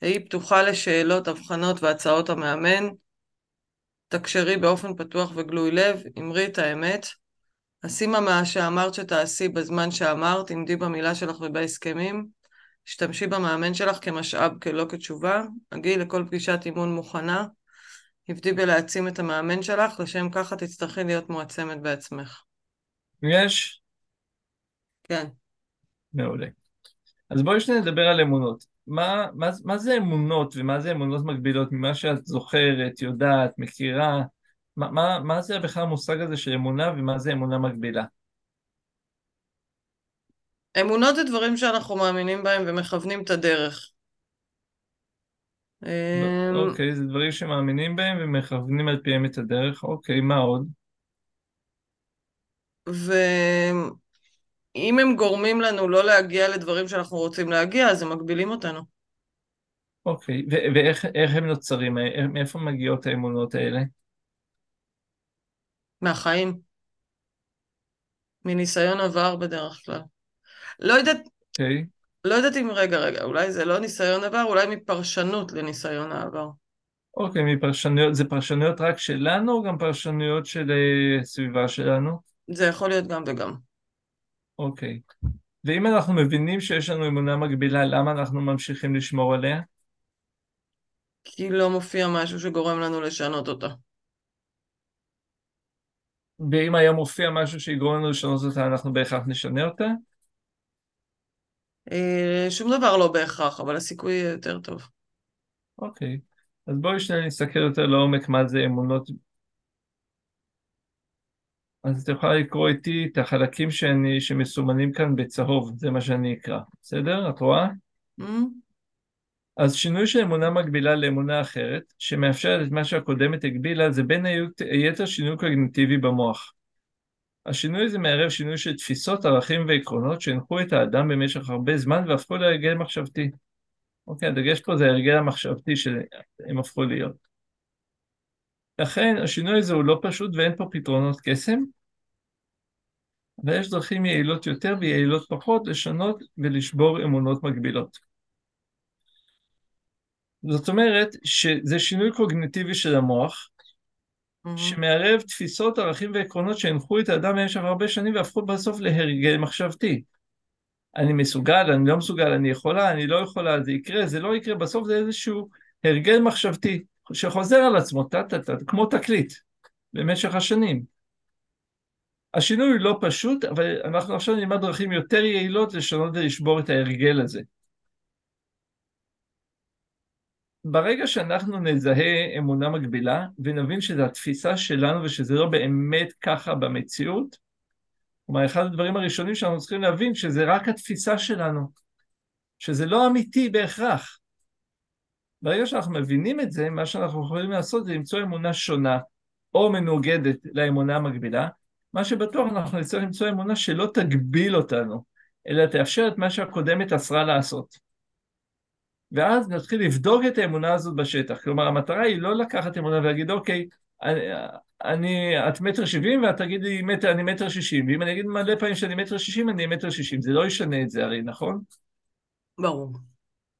היי פתוחה לשאלות, הבחנות והצעות המאמן. תקשרי באופן פתוח וגלוי לב, אמרי את האמת. עשי מה שאמרת שתעשי בזמן שאמרת, עמדי במילה שלך ובהסכמים. השתמשי במאמן שלך כמשאב, כלא כתשובה. הגיעי לכל פגישת אימון מוכנה. הבדיל בלהעצים את המאמן שלך, לשם ככה תצטרכי להיות מועצמת בעצמך. יש? כן. מעולה. אז בואי שנייה נדבר על אמונות. מה, מה, מה זה אמונות ומה זה אמונות מקבילות ממה שאת זוכרת, יודעת, מכירה? מה, מה, מה זה בכלל המושג הזה של אמונה ומה זה אמונה מקבילה? אמונות זה דברים שאנחנו מאמינים בהם ומכוונים את הדרך. אמ, אוקיי, זה דברים שמאמינים בהם ומכוונים על פיהם את הדרך. אוקיי, מה עוד? ואם הם גורמים לנו לא להגיע לדברים שאנחנו רוצים להגיע, אז הם מגבילים אותנו. אוקיי, ו- ואיך הם נוצרים? מאיפה מגיעות האמונות האלה? מהחיים. מניסיון עבר בדרך כלל. לא יודעת, אוקיי. לא יודעת אם, רגע, רגע, אולי זה לא ניסיון עבר, אולי מפרשנות לניסיון העבר. אוקיי, מפרשנויות, זה פרשנויות רק שלנו או גם פרשנויות של אה, סביבה שלנו? זה יכול להיות גם וגם. אוקיי. ואם אנחנו מבינים שיש לנו אמונה מגבילה, למה אנחנו ממשיכים לשמור עליה? כי לא מופיע משהו שגורם לנו לשנות אותה. ואם היה מופיע משהו שיגרום לנו לשנות אותה, אנחנו בהכרח נשנה אותה? אה, שום דבר לא בהכרח, אבל הסיכוי יהיה יותר טוב. אוקיי. אז בואי שניה נסתכל יותר לעומק מה זה אמונות. אז את יכולה לקרוא איתי את החלקים שאני, שמסומנים כאן בצהוב, זה מה שאני אקרא, בסדר? את רואה? Mm? אז שינוי של אמונה מקבילה לאמונה אחרת, שמאפשרת את מה שהקודמת הגבילה, זה בין היתר שינוי קוגניטיבי במוח. השינוי הזה מערב שינוי של תפיסות, ערכים ועקרונות שהנחו את האדם במשך הרבה זמן והפכו להרגל מחשבתי. אוקיי, הדגש פה זה ההרגל המחשבתי שהם הפכו להיות. לכן השינוי הזה הוא לא פשוט ואין פה פתרונות קסם, אבל יש דרכים יעילות יותר ויעילות פחות לשנות ולשבור אמונות מגבילות. זאת אומרת שזה שינוי קוגניטיבי של המוח, mm-hmm. שמערב תפיסות, ערכים ועקרונות שהנחו את האדם במשך הרבה שנים והפכו בסוף להרגל מחשבתי. אני מסוגל, אני לא מסוגל, אני יכולה, אני לא יכולה, זה יקרה, זה לא יקרה, בסוף זה איזשהו הרגל מחשבתי שחוזר על עצמו, טה-טה-טה, כמו תקליט, במשך השנים. השינוי לא פשוט, אבל אנחנו עכשיו נלמד דרכים יותר יעילות לשנות ולשבור את ההרגל הזה. ברגע שאנחנו נזהה אמונה מקבילה ונבין שזו התפיסה שלנו ושזה לא באמת ככה במציאות, כלומר אחד הדברים הראשונים שאנחנו צריכים להבין שזה רק התפיסה שלנו, שזה לא אמיתי בהכרח. ברגע שאנחנו מבינים את זה, מה שאנחנו יכולים לעשות זה למצוא אמונה שונה או מנוגדת לאמונה המקבילה, מה שבטוח אנחנו נצטרך למצוא אמונה שלא תגביל אותנו, אלא תאפשר את מה שהקודמת אסרה לעשות. ואז נתחיל לבדוק את האמונה הזאת בשטח. כלומר, המטרה היא לא לקחת אמונה ולהגיד, אוקיי, אני, אני, את מטר שבעים ואת תגידי, מטר, אני מטר שישים, ואם אני אגיד מלא פעמים שאני מטר שישים, אני מטר שישים, זה לא ישנה את זה הרי, נכון? ברור.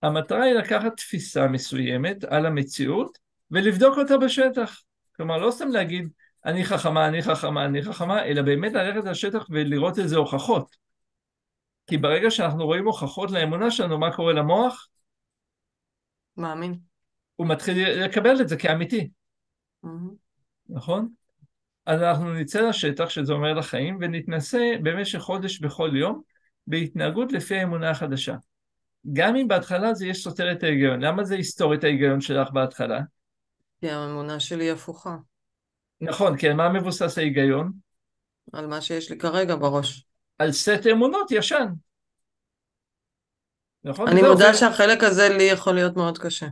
המטרה היא לקחת תפיסה מסוימת על המציאות ולבדוק אותה בשטח. כלומר, לא סתם להגיד, אני חכמה, אני חכמה, אני חכמה, אלא באמת ללכת לשטח ולראות איזה הוכחות. כי ברגע שאנחנו רואים הוכחות לאמונה שלנו, מה קורה למוח? מאמין. הוא מתחיל לקבל את זה כאמיתי, Mm-hmm. נכון? אז אנחנו נצא לשטח, שזה אומר לחיים, ונתנסה במשך חודש בכל יום בהתנהגות לפי האמונה החדשה. גם אם בהתחלה זה יש סותר את ההיגיון. למה זה יסתור את ההיגיון שלך בהתחלה? כי האמונה שלי הפוכה. נכון, כי על מה מבוסס ההיגיון? על מה שיש לי כרגע בראש. על סט אמונות ישן. נכון? אני מודה זה- שהחלק הזה לי יכול להיות מאוד קשה.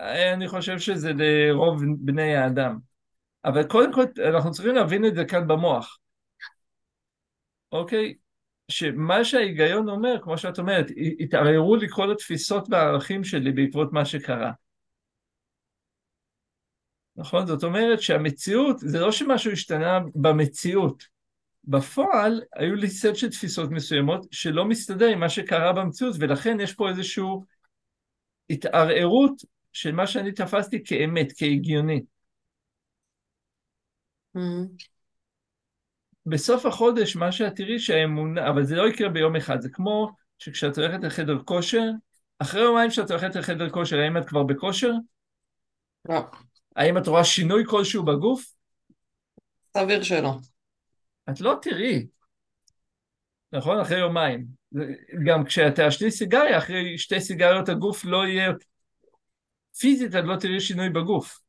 אני חושב שזה לרוב בני האדם. אבל קודם כל, אנחנו צריכים להבין את זה כאן במוח. אוקיי? שמה שההיגיון אומר, כמו שאת אומרת, התערערו לי כל התפיסות והערכים שלי בעקבות מה שקרה. נכון? זאת אומרת שהמציאות, זה לא שמשהו השתנה במציאות. בפועל, היו לי סט של תפיסות מסוימות שלא מסתדר עם מה שקרה במציאות, ולכן יש פה איזושהי התערערות של מה שאני תפסתי כאמת, כהגיוני. Mm-hmm. בסוף החודש מה שאת תראי שהאמונה, אבל זה לא יקרה ביום אחד, זה כמו שכשאת הולכת לחדר כושר, אחרי יומיים שאת הולכת לחדר כושר, האם את כבר בכושר? לא. האם את רואה שינוי כלשהו בגוף? סביר שלא. את לא תראי, נכון? אחרי יומיים. גם כשאת תעשני סיגריה, אחרי שתי סיגריות הגוף לא יהיה... פיזית את לא תראי שינוי בגוף.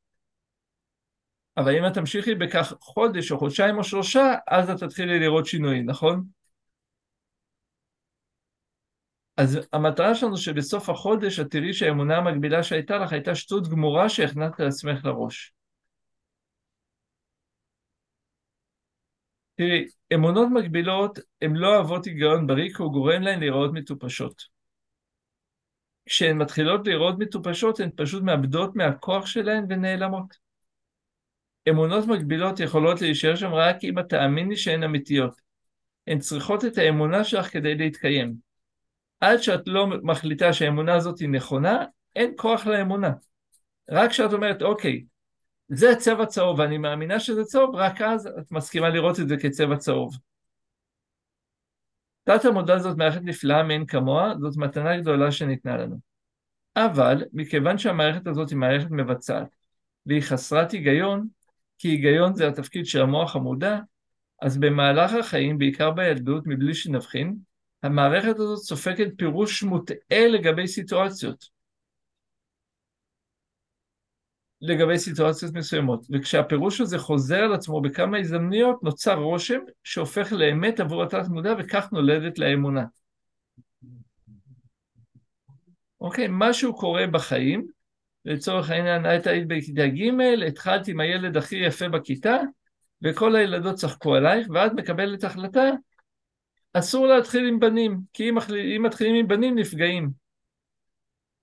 אבל אם את תמשיכי בכך חודש או חודשיים או שלושה, אז את תתחילי לראות שינויים, נכון? אז המטרה שלנו שבסוף החודש את תראי שהאמונה המקבילה שהייתה לך הייתה שטות גמורה שהכנסת לעצמך לראש. תראי, אמונות מקבילות הן לא אוהבות היגיון בריא כי הוא גורם להן להיראות מטופשות. כשהן מתחילות להיראות מטופשות הן פשוט מאבדות מהכוח שלהן ונעלמות. אמונות מקבילות יכולות להישאר שם רק אם את תאמיני שהן אמיתיות. הן צריכות את האמונה שלך כדי להתקיים. עד שאת לא מחליטה שהאמונה הזאת היא נכונה, אין כוח לאמונה. רק כשאת אומרת, אוקיי, זה צבע צהוב ואני מאמינה שזה צהוב, רק אז את מסכימה לראות את זה כצבע צהוב. תת המודע זאת מערכת נפלאה מאין כמוה, זאת מתנה גדולה שניתנה לנו. אבל מכיוון שהמערכת הזאת היא מערכת מבצעת והיא חסרת היגיון, כי היגיון זה התפקיד של המוח המודע, אז במהלך החיים, בעיקר בילדות, מבלי שנבחין, המערכת הזאת סופגת פירוש מוטעה לגבי סיטואציות. לגבי סיטואציות מסוימות, וכשהפירוש הזה חוזר על עצמו בכמה הזדמנויות, נוצר רושם שהופך לאמת עבור התת מודע וכך נולדת לאמונה. אוקיי, משהו קורה בחיים, לצורך העניין, את היית בכיתה ג', התחלת עם הילד הכי יפה בכיתה, וכל הילדות צחקו עלייך, ואת מקבלת החלטה, אסור להתחיל עם בנים, כי אם מתחילים עם בנים נפגעים.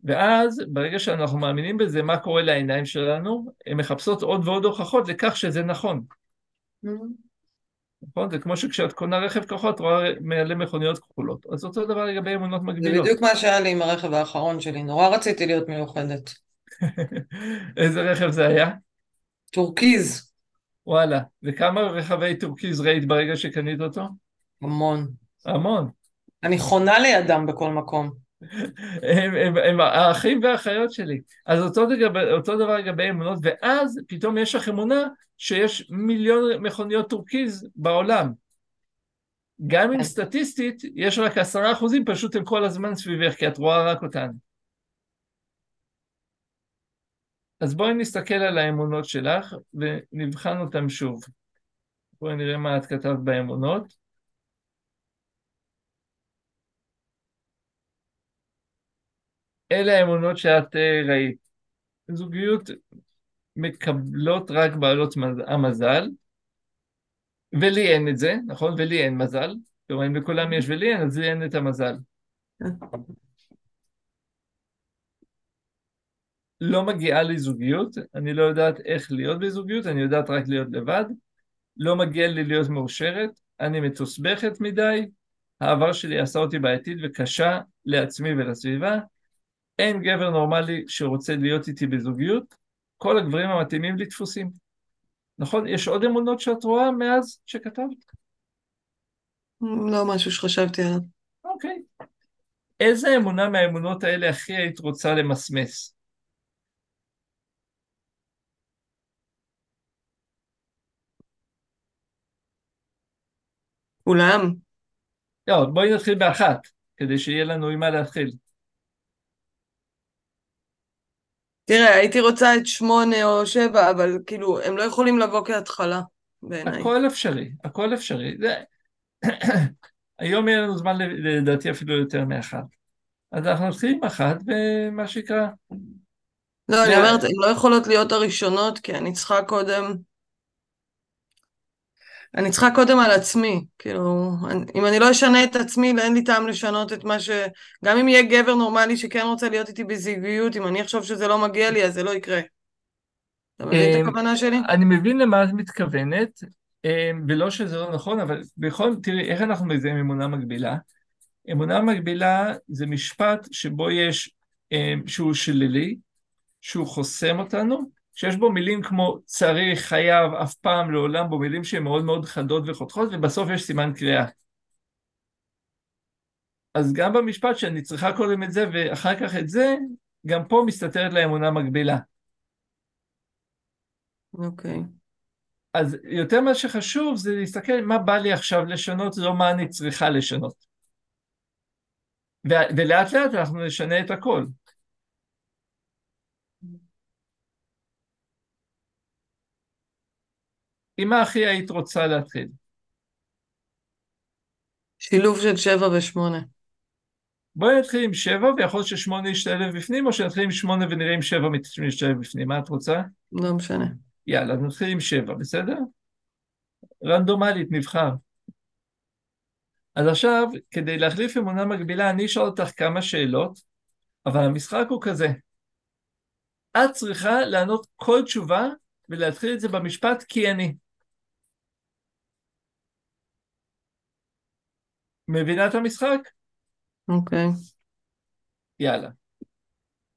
ואז, ברגע שאנחנו מאמינים בזה, מה קורה לעיניים שלנו? הן מחפשות עוד ועוד הוכחות לכך שזה נכון. Mm-hmm. נכון? זה כמו שכשאת קונה רכב כחול, את רואה מלא מכוניות כחולות. אז אותו דבר לגבי אמונות מקבילות. זה בדיוק מה שהיה לי עם הרכב האחרון שלי, נורא רציתי להיות מיוחדת. איזה רכב זה היה? טורקיז. וואלה, וכמה רכבי טורקיז ראית ברגע שקנית אותו? המון. המון. אני חונה לידם בכל מקום. הם, הם, הם האחים והאחיות שלי. אז אותו, דבר, אותו דבר לגבי אמונות, ואז פתאום יש לך אמונה שיש מיליון מכוניות טורקיז בעולם. גם אם. סטטיסטית יש רק עשרה אחוזים, פשוט הם כל הזמן סביבך, כי את רואה רק אותן. אז בואי נסתכל על האמונות שלך ונבחן אותן שוב. בואי נראה מה את כתבת באמונות. אלה האמונות שאת אה, ראית. זוגיות מקבלות רק בעלות המזל, ולי אין את זה, נכון? ולי אין מזל. כלומר, אם לכולם יש ולי אין, אז לי אין את המזל. לא מגיעה לי זוגיות, אני לא יודעת איך להיות בזוגיות, אני יודעת רק להיות לבד. לא מגיע לי להיות מאושרת, אני מתוסבכת מדי, העבר שלי עשה אותי בעייתית וקשה לעצמי ולסביבה. אין גבר נורמלי שרוצה להיות איתי בזוגיות, כל הגברים המתאימים לי דפוסים. נכון? יש עוד אמונות שאת רואה מאז שכתבת? לא משהו שחשבתי עליו. אוקיי. איזה אמונה מהאמונות האלה הכי היית רוצה למסמס? כולם. לא, בואי נתחיל באחת, כדי שיהיה לנו עם מה להתחיל. תראה, הייתי רוצה את שמונה או שבע, אבל כאילו, הם לא יכולים לבוא כהתחלה, בעיניי. הכל אפשרי, הכל אפשרי. זה... היום יהיה לנו זמן לדעתי אפילו יותר מאחת. אז אנחנו נתחיל עם אחת, ומה שנקרא... לא, אני אומרת, הן לא יכולות להיות הראשונות, כי אני צריכה קודם... אני צריכה קודם על עצמי, כאילו, אם אני לא אשנה את עצמי, אין לי טעם לשנות את מה ש... גם אם יהיה גבר נורמלי שכן רוצה להיות איתי בזוגיות, אם אני אחשוב שזה לא מגיע לי, אז זה לא יקרה. אתה מבין את אמ, הכוונה שלי? אני מבין למה את מתכוונת, אמ, ולא שזה לא נכון, אבל בכל... תראי, איך אנחנו מזהים אמונה מקבילה? אמונה מקבילה זה משפט שבו יש, אמ, שהוא שלילי, שהוא חוסם אותנו, שיש בו מילים כמו צריך, חייב, אף פעם, לעולם, בו מילים שהן מאוד מאוד חדות וחותכות, ובסוף יש סימן קריאה. אז גם במשפט שאני צריכה קודם את זה ואחר כך את זה, גם פה מסתתרת לאמונה מקבילה. אוקיי. אז יותר מה שחשוב זה להסתכל מה בא לי עכשיו לשנות, לא מה אני צריכה לשנות. ו- ולאט לאט אנחנו נשנה את הכל. עם מה הכי היית רוצה להתחיל? שילוב של שבע ושמונה. בואי נתחיל עם שבע, ויכול להיות ששמונה ישתלב בפנים, או שנתחיל עם שמונה ונראה אם שבע משתלב בפנים. מה את רוצה? לא משנה. יאללה, נתחיל עם שבע, בסדר? רנדומלית, נבחר. אז עכשיו, כדי להחליף אמונה מקבילה, אני אשאל אותך כמה שאלות, אבל המשחק הוא כזה. את צריכה לענות כל תשובה ולהתחיל את זה במשפט כי אני. מבינה את המשחק? אוקיי. יאללה.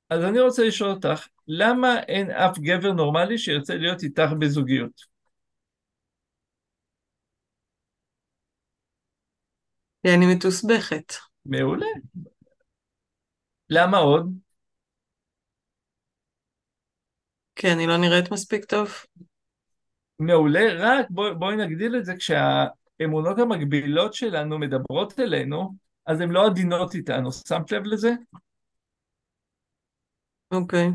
אז אני רוצה לשאול אותך, למה אין אף גבר נורמלי שירצה להיות איתך בזוגיות? כי אני מתוסבכת. מעולה. למה עוד? כי אני לא נראית מספיק טוב. מעולה, רק בוא, בואי נגדיל את זה, כשהאמונות המקבילות שלנו מדברות אלינו, אז הן לא עדינות איתנו. שמת לב לזה? אוקיי.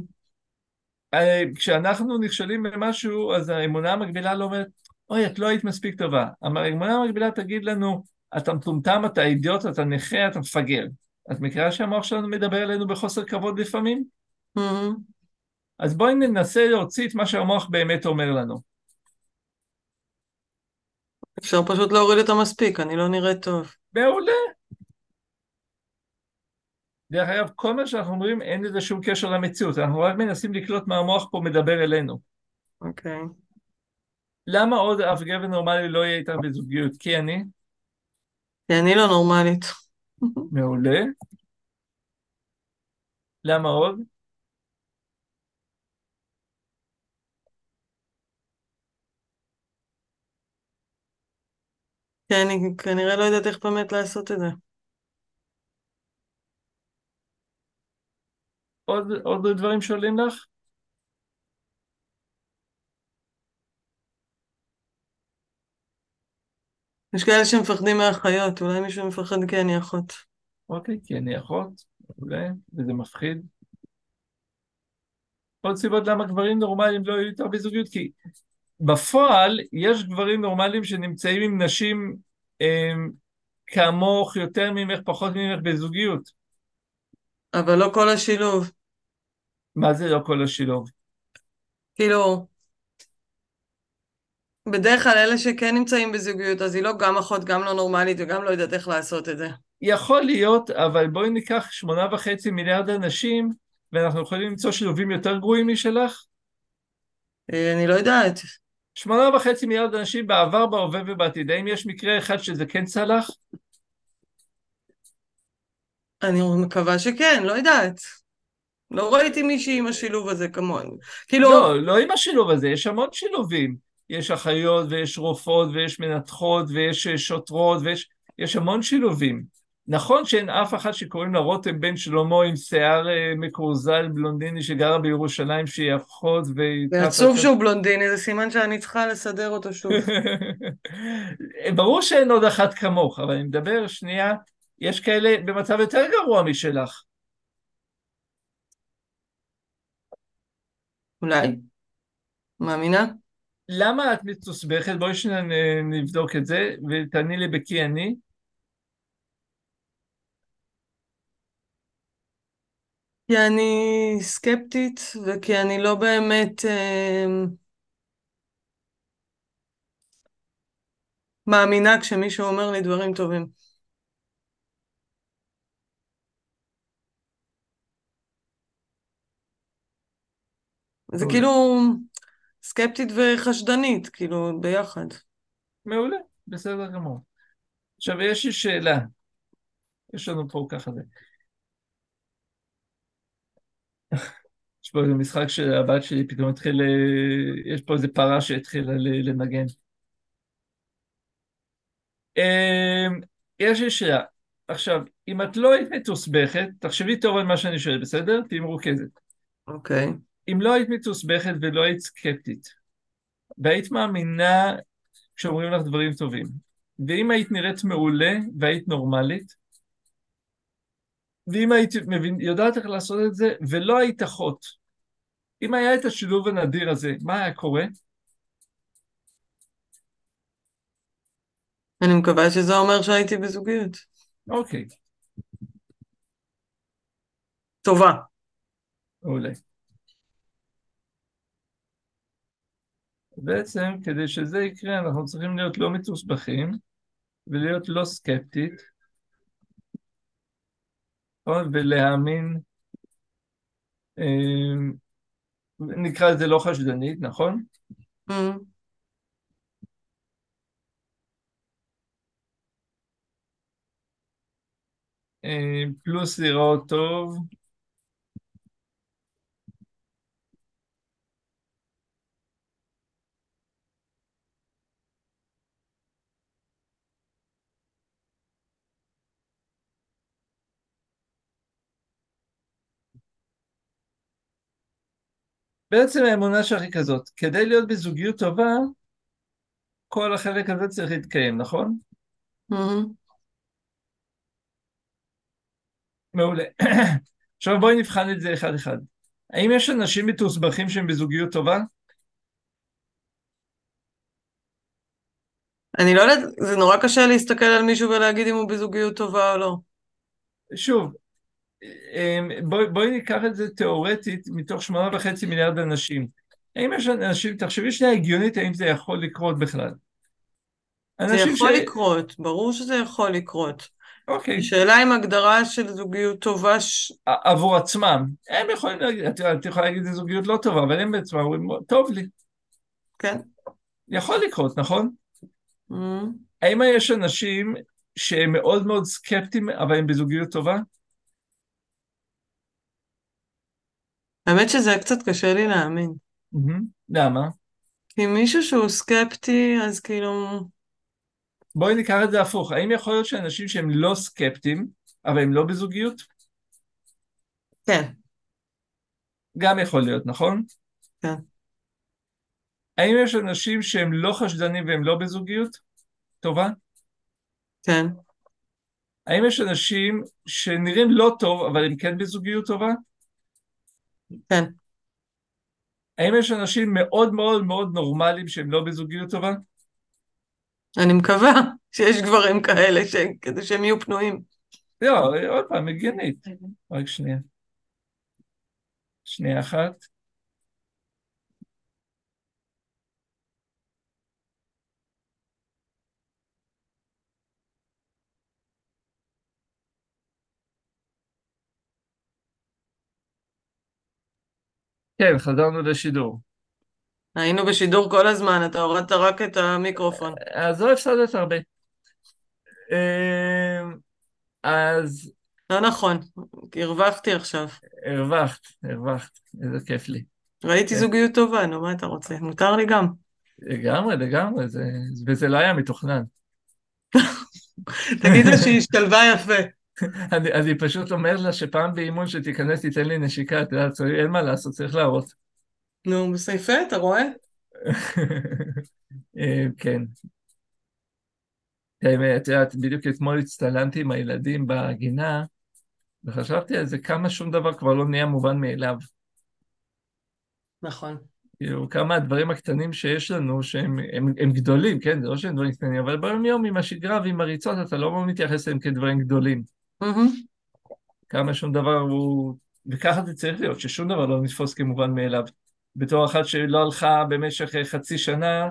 אה, כשאנחנו נכשלים במשהו, אז האמונה המקבילה לא אומרת, אוי, את לא היית מספיק טובה. האמונה המקבילה תגיד לנו, אתה מטומטם, אתה אידיוט, אתה נכה, אתה מפגר. את מכירה שהמוח שלנו מדבר אלינו בחוסר כבוד לפעמים? Mhm. אז בואי ננסה להוציא את מה שהמוח באמת אומר לנו. אפשר פשוט להוריד את המספיק, אני לא נראית טוב. מעולה. דרך אגב, כל מה שאנחנו אומרים אין לזה שום קשר למציאות, אנחנו רק מנסים לקלוט מה המוח פה מדבר אלינו. אוקיי. למה עוד אף גבר נורמלי לא יהיה איתך בזוגיות? כי אני? כי אני לא נורמלית. מעולה. למה עוד? כי אני כנראה לא יודעת איך באמת לעשות את זה. עוד, עוד דברים שעולים לך? יש כאלה שמפחדים מהחיות, אולי מישהו מפחד כי אני אחות. אוקיי, כי אני אחות, מעולה, וזה מפחיד. עוד סיבות למה גברים נורמליים לא יהיו איתך בזוגיות, כי בפועל יש גברים נורמליים שנמצאים עם נשים הם, כמוך, יותר ממך, פחות ממך בזוגיות. אבל לא כל השילוב. מה זה לא כל השילוב? כאילו, בדרך כלל אלה שכן נמצאים בזוגיות, אז היא לא גם אחות, גם לא נורמלית וגם לא יודעת איך לעשות את זה. יכול להיות, אבל בואי ניקח שמונה וחצי מיליארד אנשים, ואנחנו יכולים למצוא שילובים יותר גרועים משלך? אה, אני לא יודעת. שמונה וחצי מיליארד אנשים בעבר, בהווה ובעתיד. האם יש מקרה אחד שזה כן צלח? אני מקווה שכן, לא יודעת. לא ראיתי מישהי עם השילוב הזה כמוני. כאילו, לא, לא עם השילוב הזה, יש המון שילובים. יש אחיות ויש רופאות ויש מנתחות ויש אה, שוטרות ויש יש המון שילובים. נכון שאין אף אחת שקוראים לה רותם בן שלמה עם שיער אה, מקורזל בלונדיני שגרה בירושלים שהיא אחות והיא... זה עצוב שהוא בלונדיני, זה סימן שאני צריכה לסדר אותו שוב. ברור שאין עוד אחת כמוך, אבל אני מדבר שנייה, יש כאלה במצב יותר גרוע משלך. אולי. מאמינה? למה את מתוסבכת? בואי שניה נ- נבדוק את זה, ותעני לי בכי אני. כי אני סקפטית וכי אני לא באמת אה, מאמינה כשמישהו אומר לי דברים טובים. זה מעולה. כאילו סקפטית וחשדנית, כאילו ביחד. מעולה, בסדר גמור. עכשיו יש לי שאלה. יש לנו פה ככה זה. יש פה איזה משחק שהבת שלי פתאום התחיל, אה, יש פה איזה פרה שהתחילה לנגן. אמ, יש לי שאלה. עכשיו, אם את לא היית מתוסבכת, תחשבי טוב על מה שאני שואל, בסדר? תהיי מרוכזת. אוקיי. אם לא היית מתוסבכת ולא היית סקפטית, והיית מאמינה כשאומרים לך דברים טובים. ואם היית נראית מעולה והיית נורמלית, ואם היית מבין, יודעת איך לעשות את זה, ולא היית אחות, אם היה את השילוב הנדיר הזה, מה היה קורה? אני מקווה שזה אומר שהייתי בזוגיות. אוקיי, טובה. מעולה. בעצם, כדי שזה יקרה, אנחנו צריכים להיות לא מתוסבכים ולהיות לא סקפטית, נכון? ולהאמין, אה, נקרא לזה לא חשדנית, נכון? Mm. אה, פלוס לראות טוב, בעצם האמונה שלך היא כזאת, כדי להיות בזוגיות טובה, כל החלק הזה צריך להתקיים, נכון? Mhm. מעולה. עכשיו בואי נבחן את זה אחד אחד. האם יש אנשים מתוסבכים שהם בזוגיות טובה? אני לא יודעת, זה נורא קשה להסתכל על מישהו ולהגיד אם הוא בזוגיות טובה או לא. שוב, בואי, בואי ניקח את זה תיאורטית מתוך שמונה וחצי מיליארד אנשים. האם יש אנשים, תחשבי שנייה הגיונית האם זה יכול לקרות בכלל. זה יכול לקרות, ברור שזה יכול לקרות. אוקיי, השאלה אם הגדרה של זוגיות טובה, ש... עבור עצמם, הם יכולים להגיד, את את יכולה להגיד זה זוגיות לא טובה, אבל הם בעצמם אומרים, טוב לי, כן. יכול לקרות, נכון? Mhm. האם יש אנשים שהם מאוד מאוד סקפטיים, אבל הם בזוגיות טובה? האמת שזה קצת קשה לי להאמין. למה? כי מישהו שהוא סקפטי, אז כאילו... בואי ניקח את זה הפוך, האם יכול להיות שאנשים שהם לא סקפטיים, אבל הם לא בזוגיות? כן, גם יכול להיות, נכון? כן. האם יש אנשים שהם לא חשדנים והם לא בזוגיות טובה? כן, האם יש אנשים שנראים לא טוב, אבל הם כן בזוגיות טובה? כן. האם יש אנשים מאוד מאוד מאוד נורמליים שהם לא בזוגיות טובה? אני מקווה שיש גברים כאלה, ש... כדי שהם יהיו פנויים. לא, עוד פעם, הגיונית. רק שנייה. שנייה אחת. כן, חזרנו לשידור. היינו בשידור כל הזמן, אתה הורדת רק את המיקרופון. אז לא הפסדת הרבה. אמ, אז לא נכון, הרווחתי עכשיו. הרווחת, הרווחת, איזה כיף לי. ראיתי כן. זוגיות טובה, נו, מה אתה רוצה? מותר לי גם. לגמרי, לגמרי, זה, וזה לא היה מתוכנן. תגיד לה שהיא השתלבה יפה. אני, אני פשוט אומר לה שפעם באימון שתיכנס תיתן לי נשיקה, אתה יודע, צריך- אין מה לעשות, צריך להראות. נו, בסדר, יפה, אתה רואה? אה, כן. האמת, את יודעת, בדיוק אתמול הצטלמתי עם הילדים בגינה, וחשבתי על זה כמה שום דבר כבר לא נהיה מובן מאליו. נכון. כאילו, כמה הדברים הקטנים שיש לנו, שהם הם, הם גדולים, כן? זה לא שהם דברים קטנים, אבל ביום יום עם השגרה ועם הריצות, אתה לא מתייחס אליהם כדברים גדולים. כמה שום דבר הוא... וככה זה צריך להיות, ששום דבר לא נתפוס כמובן מאליו. בתור אחת שלא הלכה במשך אה, חצי שנה,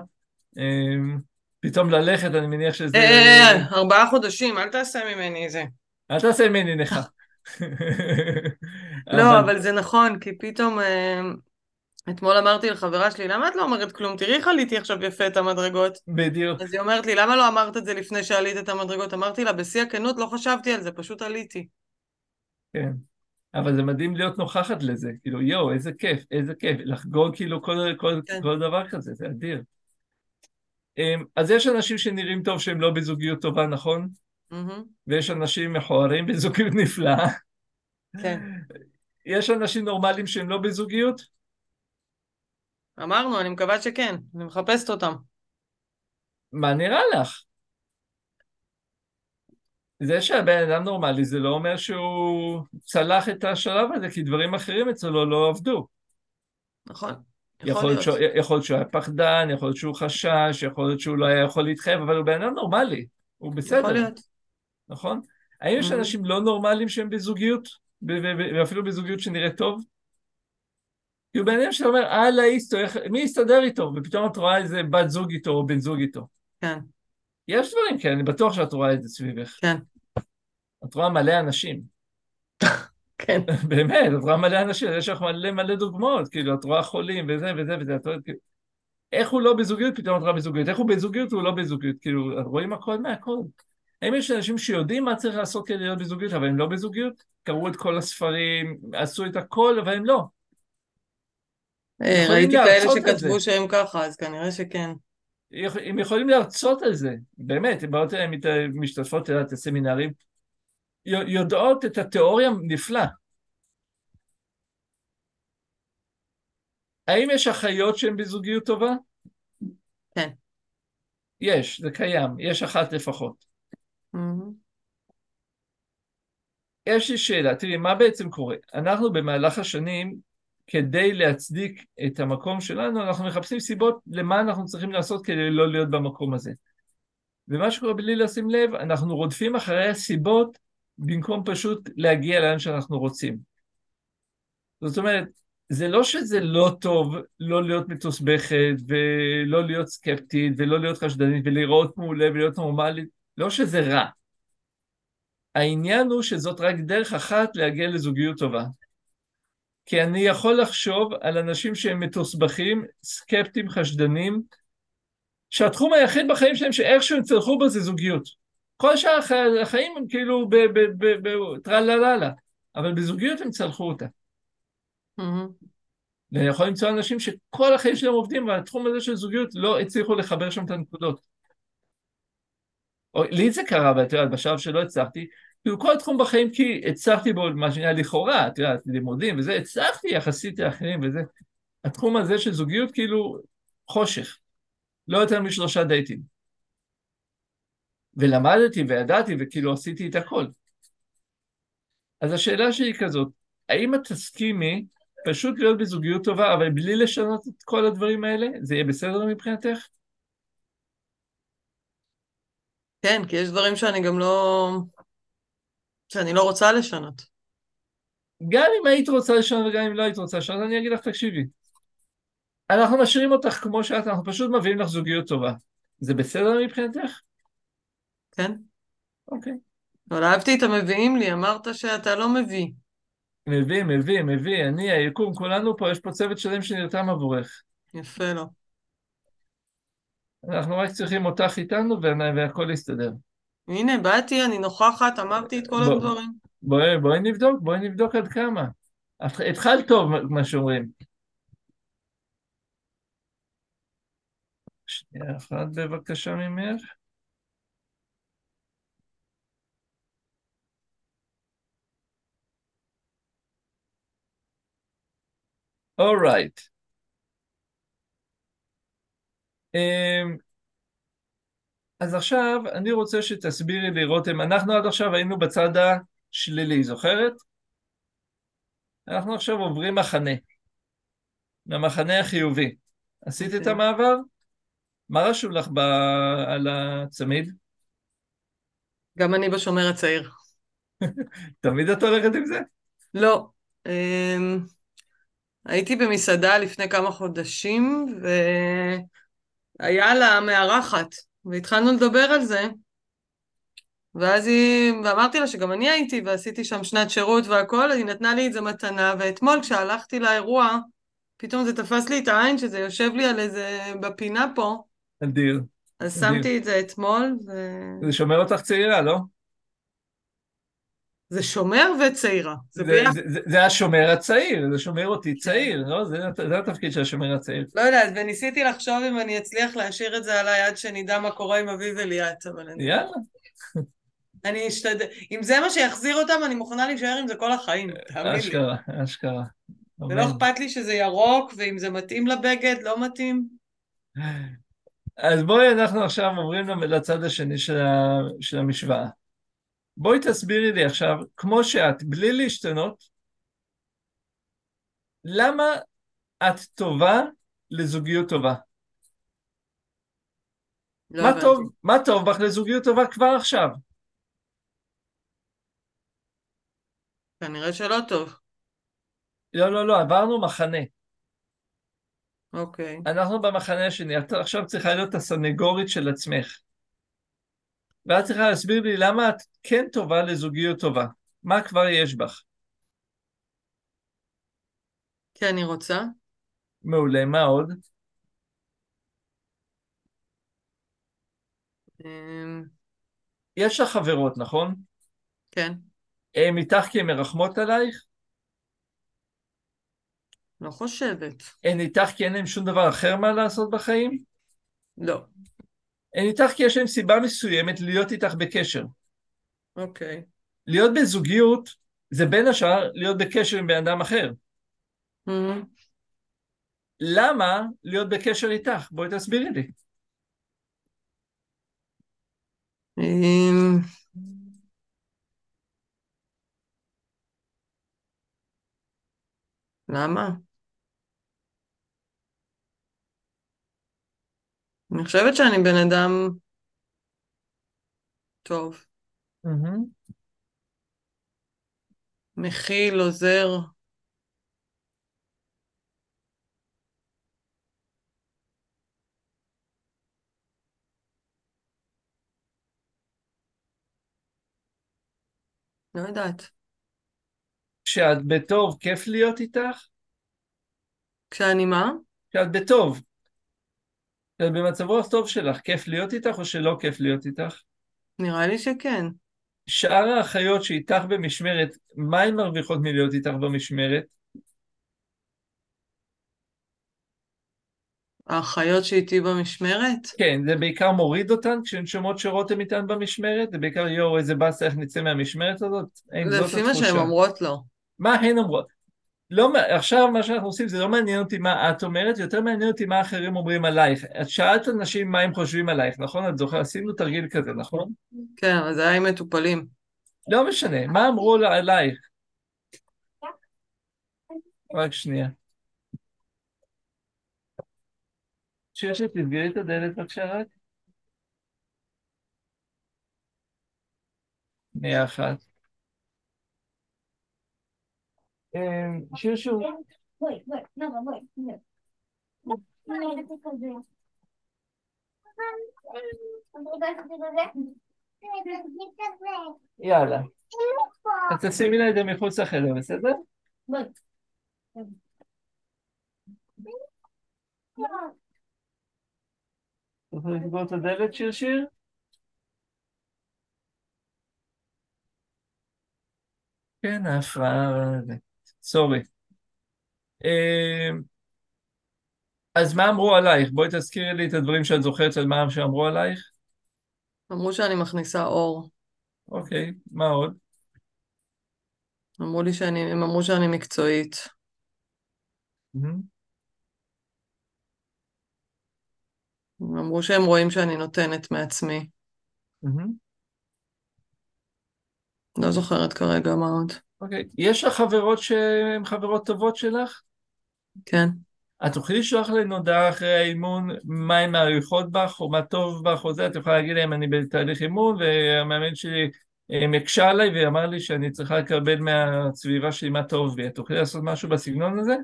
אמ, פתאום ללכת, אני מניח שזה... אה, אה, ארבעה חודשים, אל תעשה ממני זה. אל תעשה ממני נכה. לא, אבל זה נכון, כי פתאום... אתמול אמרתי לחברה שלי, למה את לא אומרת כלום? תראי איך עליתי עכשיו יפה את המדרגות. בדיוק. אז היא אומרת לי, למה לא אמרת את זה לפני שעלית את המדרגות? אמרתי לה, בשיא הכנות לא חשבתי על זה, פשוט עליתי. כן. אבל זה מדהים להיות נוכחת לזה, כאילו יואו, איזה כיף, איזה כיף, לחגוג כאילו כל, כל, כן. כל דבר כזה, זה אדיר. אמ, אז יש אנשים שנראים טוב שהם לא בזוגיות טובה, נכון? מהמם. ויש אנשים מכוערים בזוגיות נפלאה. כן. יש אנשים נורמליים שהם לא בזוגיות? אמרנו, אני מקווה שכן, אני מחפשת אותם. מה נראה לך? זה שהבן אדם נורמלי זה לא אומר שהוא צלח את השלב הזה, כי דברים אחרים אצלו לא עבדו. נכון, יכול יכול להיות. שהוא, יכול שהוא היה פחדן, יכול להיות שהוא חשש, יכול להיות שהוא לא היה יכול להתחייב, אבל הוא בן אדם נורמלי, הוא יכול בסדר, להיות. נכון? האם יש Mhm. אנשים לא נורמליים שהם בזוגיות, ואפילו בזוגיות שנראית טוב? כאילו בן אדם שאומר, אללה איסטו, איך- מי יסתדר איתו? ופתאום את רואה איזה בת זוג איתו או בן זוג איתו. כן, יש דברים כאלה, אני בטוח שאת רואה את זה סביבך. כן, את רואה מלא אנשים. כן. באמת, את רואה מלא אנשים, יש לך מלא מלא דוגמאות, כאילו, את רואה חולים וזה וזה וזה, את רואה, כאילו, איך הוא לא בזוגיות, פתאום את רואה בזוגיות, איך הוא בזוגיות והוא לא בזוגיות, כאילו, רואים הכל מהכל. האם יש אנשים שיודעים מה צריך לעשות כדי להיות בזוגיות, אבל הם לא בזוגיות? קראו את כל הספרים, עשו את הכל, אבל הם לא. ראיתי כאלה שכתבו. שהם ככה, אז כנראה שכן. הם יכולים להרצות על זה, באמת, הם באות אליהם, משתתפות את הסמינרים, יודעות את התיאוריה נפלא. האם יש אחיות שהן בזוגיות טובה? כן. יש, זה קיים, יש אחת לפחות. Mhm. יש לי שאלה, תראי, מה בעצם קורה? אנחנו במהלך השנים, כדי להצדיק את המקום שלנו, אנחנו מחפשים סיבות למה אנחנו צריכים לעשות כדי לא להיות במקום הזה. ומה שקורה בלי לשים לב, אנחנו רודפים אחרי הסיבות במקום פשוט להגיע לאן שאנחנו רוצים. זאת אומרת, זה לא שזה לא טוב לא להיות מתוסבכת ולא להיות סקפטית ולא להיות חשדנית ולראות מעולה ולהיות נורמלית, לא שזה רע. העניין הוא שזאת רק דרך אחת להגיע לזוגיות טובה. כי אני יכול לחשוב על אנשים שהם מתוסבכים, סקפטיים, חשדנים, שהתחום היחיד בחיים שלהם שאיכשהו הם צלחו בו זה זוגיות. כל שאר החיים הם כאילו בטרלללה, אבל בזוגיות הם צלחו אותה. Mhm. ואני יכול למצוא אנשים שכל החיים שלהם עובדים והתחום הזה של זוגיות לא הצליחו לחבר שם את הנקודות. או, לי זה קרה, ואת יודעת, בשלב שלא הצלחתי, כאילו כל תחום בחיים כי הצלחתי בו מה שנראה לכאורה, את יודעת, לימודים וזה, הצלחתי יחסית לאחרים וזה. התחום הזה של זוגיות כאילו חושך, לא יותר משלושה דייטים. ולמדתי וידעתי וכאילו עשיתי את הכל. אז השאלה שלי היא כזאת, האם את תסכימי פשוט להיות בזוגיות טובה, אבל בלי לשנות את כל הדברים האלה? זה יהיה בסדר מבחינתך? כן, כי יש דברים שאני גם לא... שאני לא רוצה לשנות. גם אם היית רוצה לשנות וגם אם לא היית רוצה לשנות, אני אגיד לך, תקשיבי. אנחנו משאירים אותך כמו שאת, אנחנו פשוט מביאים לך זוגיות טובה. זה בסדר מבחינתך? כן. אוקיי. אבל אהבתי את המביאים לי, אמרת שאתה לא מביא. מביא, מביא, מביא, אני, היקום, כולנו פה, יש פה צוות שלם שנרתם עבורך. יפה לו. אנחנו רק צריכים אותך איתנו וה- והכל יסתדר. הנה, באתי, אני נוכחת, אמרתי את כל בוא- הדברים. בואי בואי נבדוק, בואי נבדוק עד כמה. התחלת טוב, מה שאומרים. שנייה אחת בבקשה ממך. אורייט. אמ, אז עכשיו אני רוצה שתסבירי לי, רותם, אנחנו עד עכשיו היינו בצד השלילי, זוכרת? אנחנו עכשיו עוברים מחנה, למחנה החיובי. עשית את אוקיי. המעבר? מה רשום לך ב... על הצמיד? גם אני בשומר הצעיר. תמיד את הולכת עם זה? לא. אמ, הייתי במסעדה לפני כמה חודשים, והיה לה מארחת, והתחלנו לדבר על זה, ואז היא, ואמרתי לה שגם אני הייתי, ועשיתי שם שנת שירות והכל, היא נתנה לי את זה מתנה, ואתמול כשהלכתי לאירוע, פתאום זה תפס לי את העין שזה יושב לי על איזה, בפינה פה, אדיר. אז אדיר. שמתי את זה אתמול, ו... זה שומר אותך צעירה, לא? זה שומר וצעירה. זה זה. זה, זה, זה השומר הצעיר, זה שומר אותי צעיר, לא? זה, זה התפקיד של השומר הצעיר. לא יודעת, וניסיתי לחשוב אם אני אצליח להשאיר את זה עליי עד שנדע מה קורה עם אביב וליאת, אבל אני... יאללה. אני אשתדל... אם זה מה שיחזיר אותם, אני מוכנה להישאר עם זה כל החיים, תאמין לי. אשכרה, אשכרה. ולא. אכפת לי שזה ירוק, ואם זה מתאים לבגד, לא מתאים. אז בואי אנחנו עכשיו עוברים לצד השני של, ה, של המשוואה. בואי תסבירי לי עכשיו, כמו שאת, בלי להשתנות, למה את טובה לזוגיות טובה? לא מה הבנתי. טוב, מה טוב בך לזוגיות טובה כבר עכשיו? כנראה שלא טוב. לא, לא, לא, עברנו מחנה. אוקיי. אנחנו במחנה השני, את עכשיו צריכה להיות הסנגורית של עצמך. ואת צריכה להסביר לי למה את כן טובה לזוגיות טובה. מה כבר יש בך? כי אני רוצה. מעולה, מה עוד? אמ, יש לך חברות, נכון? כן, הן איתך כי הן מרחמות עלייך? לא חושבת. הן איתך כי אין להן שום דבר אחר מה לעשות בחיים? לא. הן איתך כי יש להן סיבה מסוימת להיות איתך בקשר. אוקיי. להיות בזוגיות זה בין השאר להיות בקשר עם בן אדם אחר. אמ, למה להיות בקשר איתך? בואי תסבירי לי. אמ, למה? אני חושבת שאני בן אדם טוב, מכיל, עוזר. לא יודעת. כשאת בטוב, כיף להיות איתך? כשאני מה? כשאת בטוב. כשאת במצב רוח טוב שלך, כיף להיות איתך או שלא כיף להיות איתך? נראה לי שכן. שאר האחיות שאיתך במשמרת, מה הן מרוויחות מלהיות איתך במשמרת? האחיות שאיתי במשמרת? כן, זה בעיקר מוריד אותן כשהן שומעות שרותם איתן במשמרת? זה בעיקר יואו איזה באסה איך נצא מהמשמרת הזאת? זאת לפי מה שהן? אומרות לא. מה הן אומרות? לא, עכשיו מה שאנחנו עושים זה לא מעניין אותי מה את אומרת, יותר מעניין אותי מה אחרים אומרים עלייך. את שאלת אנשים מה הם חושבים עלייך, נכון? את זוכרת? עשינו תרגיל כזה, נכון? כן, אבל זה היה עם מטופלים. לא משנה, מה אמרו עלייך? רק שנייה. שיר תסגרי את הדלת בבקשה רק. שנייה אחת. אה, שיר שהוא... כן, כן, כן, יאללה. אז תשימי לה את זה מחוץ לחדר, בסדר? רוצה לסגור את הדלת, שיר שיר? כן, ההפרעה... סורי. אמ, אז מה אמרו עלייך? בואי תזכירי לי את הדברים שאת זוכרת על מה שאמרו עלייך. אמרו שאני מכניסה אור. אוקיי, מה עוד? אמרו לי שאני, הם אמרו שאני מקצועית. הם אמרו שהם רואים שאני נותנת מעצמי. לא זוכרת כרגע מה עוד. אוקיי. יש לך חברות שהן חברות טובות שלך? כן. את תוכלי לשלוח להן הודעה אחרי האימון מה הן מעריכות בך או מה טוב בך או זה, את יכולה להגיד להם אני בתהליך אימון והמאמן שלי אה, מקשה עליי ואמר לי שאני צריכה לקבל מהסביבה שלי מה טוב בי, את תוכלי לעשות משהו בסגנון הזה?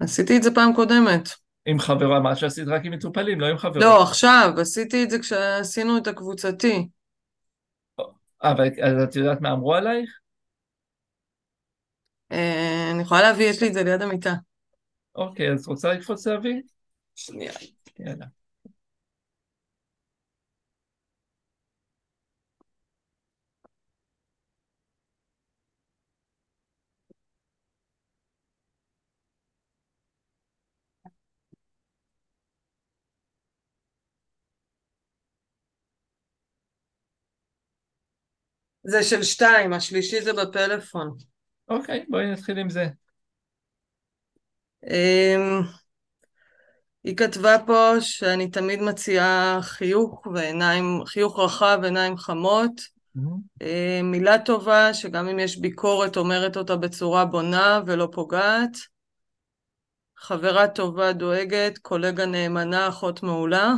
עשיתי את זה פעם קודמת. עם חברה, מה שעשית רק עם מטופלים, לא עם חברות. לא, עכשיו, עשיתי את זה כשעשינו את הקבוצתי. אבל אז את יודעת מה אמרו עלייך? אה, אני יכולה להביא, יש לי את זה ליד המיטה. אוקיי, אז רוצה לקפוץ להביא? שנייה. יאללה. זה של שתיים, השלישי זה בפלאפון. אוקיי, בואי נתחיל עם זה. אמ, היא כתבה פה שאני תמיד מציעה חיוך ועיניים, חיוך רחב, עיניים חמות. אה, מילה טובה, שגם אם יש ביקורת אומרת אותה בצורה בונה ולא פוגעת. חברה טובה, דואגת, קולגה נאמנה, אחות מעולה.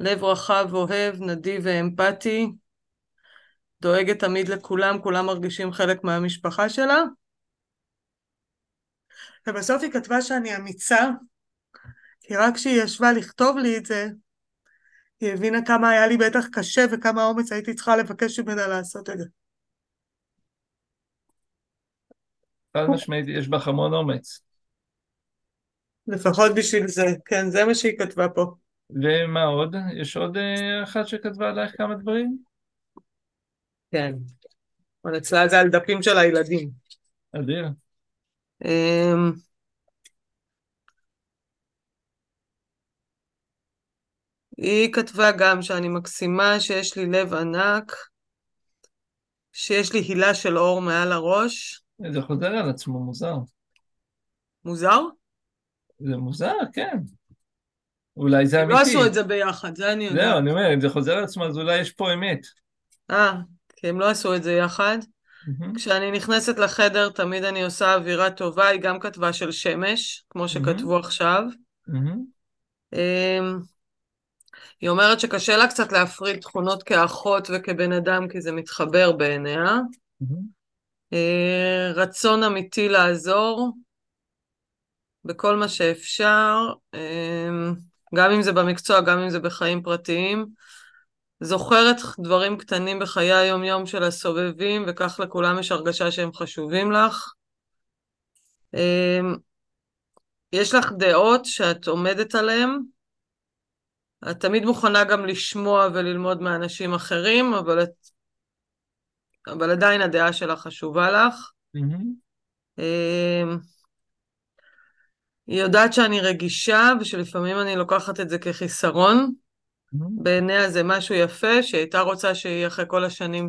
לב רחב, אוהב, נדיב ואמפתי. דואגת תמיד לכולם, כולם מרגישים חלק מהמשפחה שלה. ובסוף היא כתבה שאני אמיצה, כי רק כשהיא ישבה לכתוב לי את זה, היא הבינה כמה היה לי בטח קשה וכמה אומץ הייתי צריכה לבקש ממנה לעשות את זה. חד משמעית, יש בך המון אומץ. לפחות בשביל זה, כן, זה מה שהיא כתבה פה. ומה עוד? יש עוד אה, אחת שכתבה עלייך כמה דברים? כן. אבל אצלה זה על דפים של הילדים. אדיר. אמ, היא כתבה גם שאני מקסימה, שיש לי לב ענק, שיש לי הילה של אור מעל הראש. זה חוזר על עצמו, מוזר. מוזר? זה מוזר, כן. אולי זה הם אמיתי. לא עשו את זה ביחד, זה אני יודעת. זהו, אני אומר, אם זה חוזר על עצמו, אז אולי יש פה אמת. אה, כי הם לא עשו את זה יחד. מהמם. כשאני נכנסת לחדר, תמיד אני עושה אווירה טובה, היא גם כתבה של שמש, כמו שכתבו עכשיו. מהמם. אמ, היא אומרת שקשה לה קצת להפריד תכונות כאחות וכבן אדם, כי זה מתחבר בעיניה. אה, רצון אמיתי לעזור בכל מה שאפשר, אמ, גם אם זה במקצוע, גם אם זה בחיים פרטיים. זוכרת דברים קטנים בחיי היום-יום של הסובבים, וכך לכולם יש הרגשה שהם חשובים לך. אמ, יש לך דעות שאת עומדת עליהן. את תמיד מוכנה גם לשמוע וללמוד מאנשים אחרים, אבל, את... אבל עדיין הדעה שלך חשובה לך. אמ, היא יודעת שאני רגישה ושלפעמים אני לוקחת את זה כחיסרון. בעיניה זה משהו יפה, שהיא הייתה רוצה שהיא אחרי כל השנים,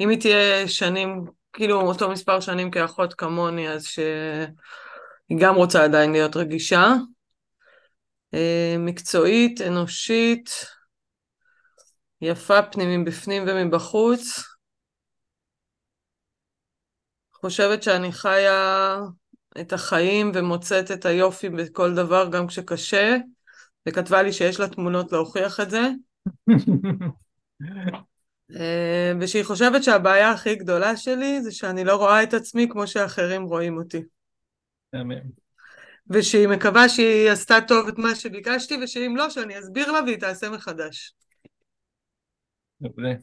אם היא תהיה שנים, כאילו אותו מספר שנים כאחות כמוני, אז שהיא גם רוצה עדיין להיות רגישה. אה, מקצועית, אנושית, יפה פנים מבפנים ומבחוץ. חושבת שאני חיה את החיים ומוצאת את היופי בכל דבר, גם כשקשה, וכתבה לי שיש לה תמונות להוכיח את זה. אה, ושהיא חושבת שהבעיה הכי גדולה שלי זה שאני לא רואה את עצמי כמו שאחרים רואים אותי. מהמם. ושהיא מקווה שהיא עשתה טוב את מה שביקשתי, ושאם לא, שאני אסביר לה והיא תעשה מחדש. מעולה.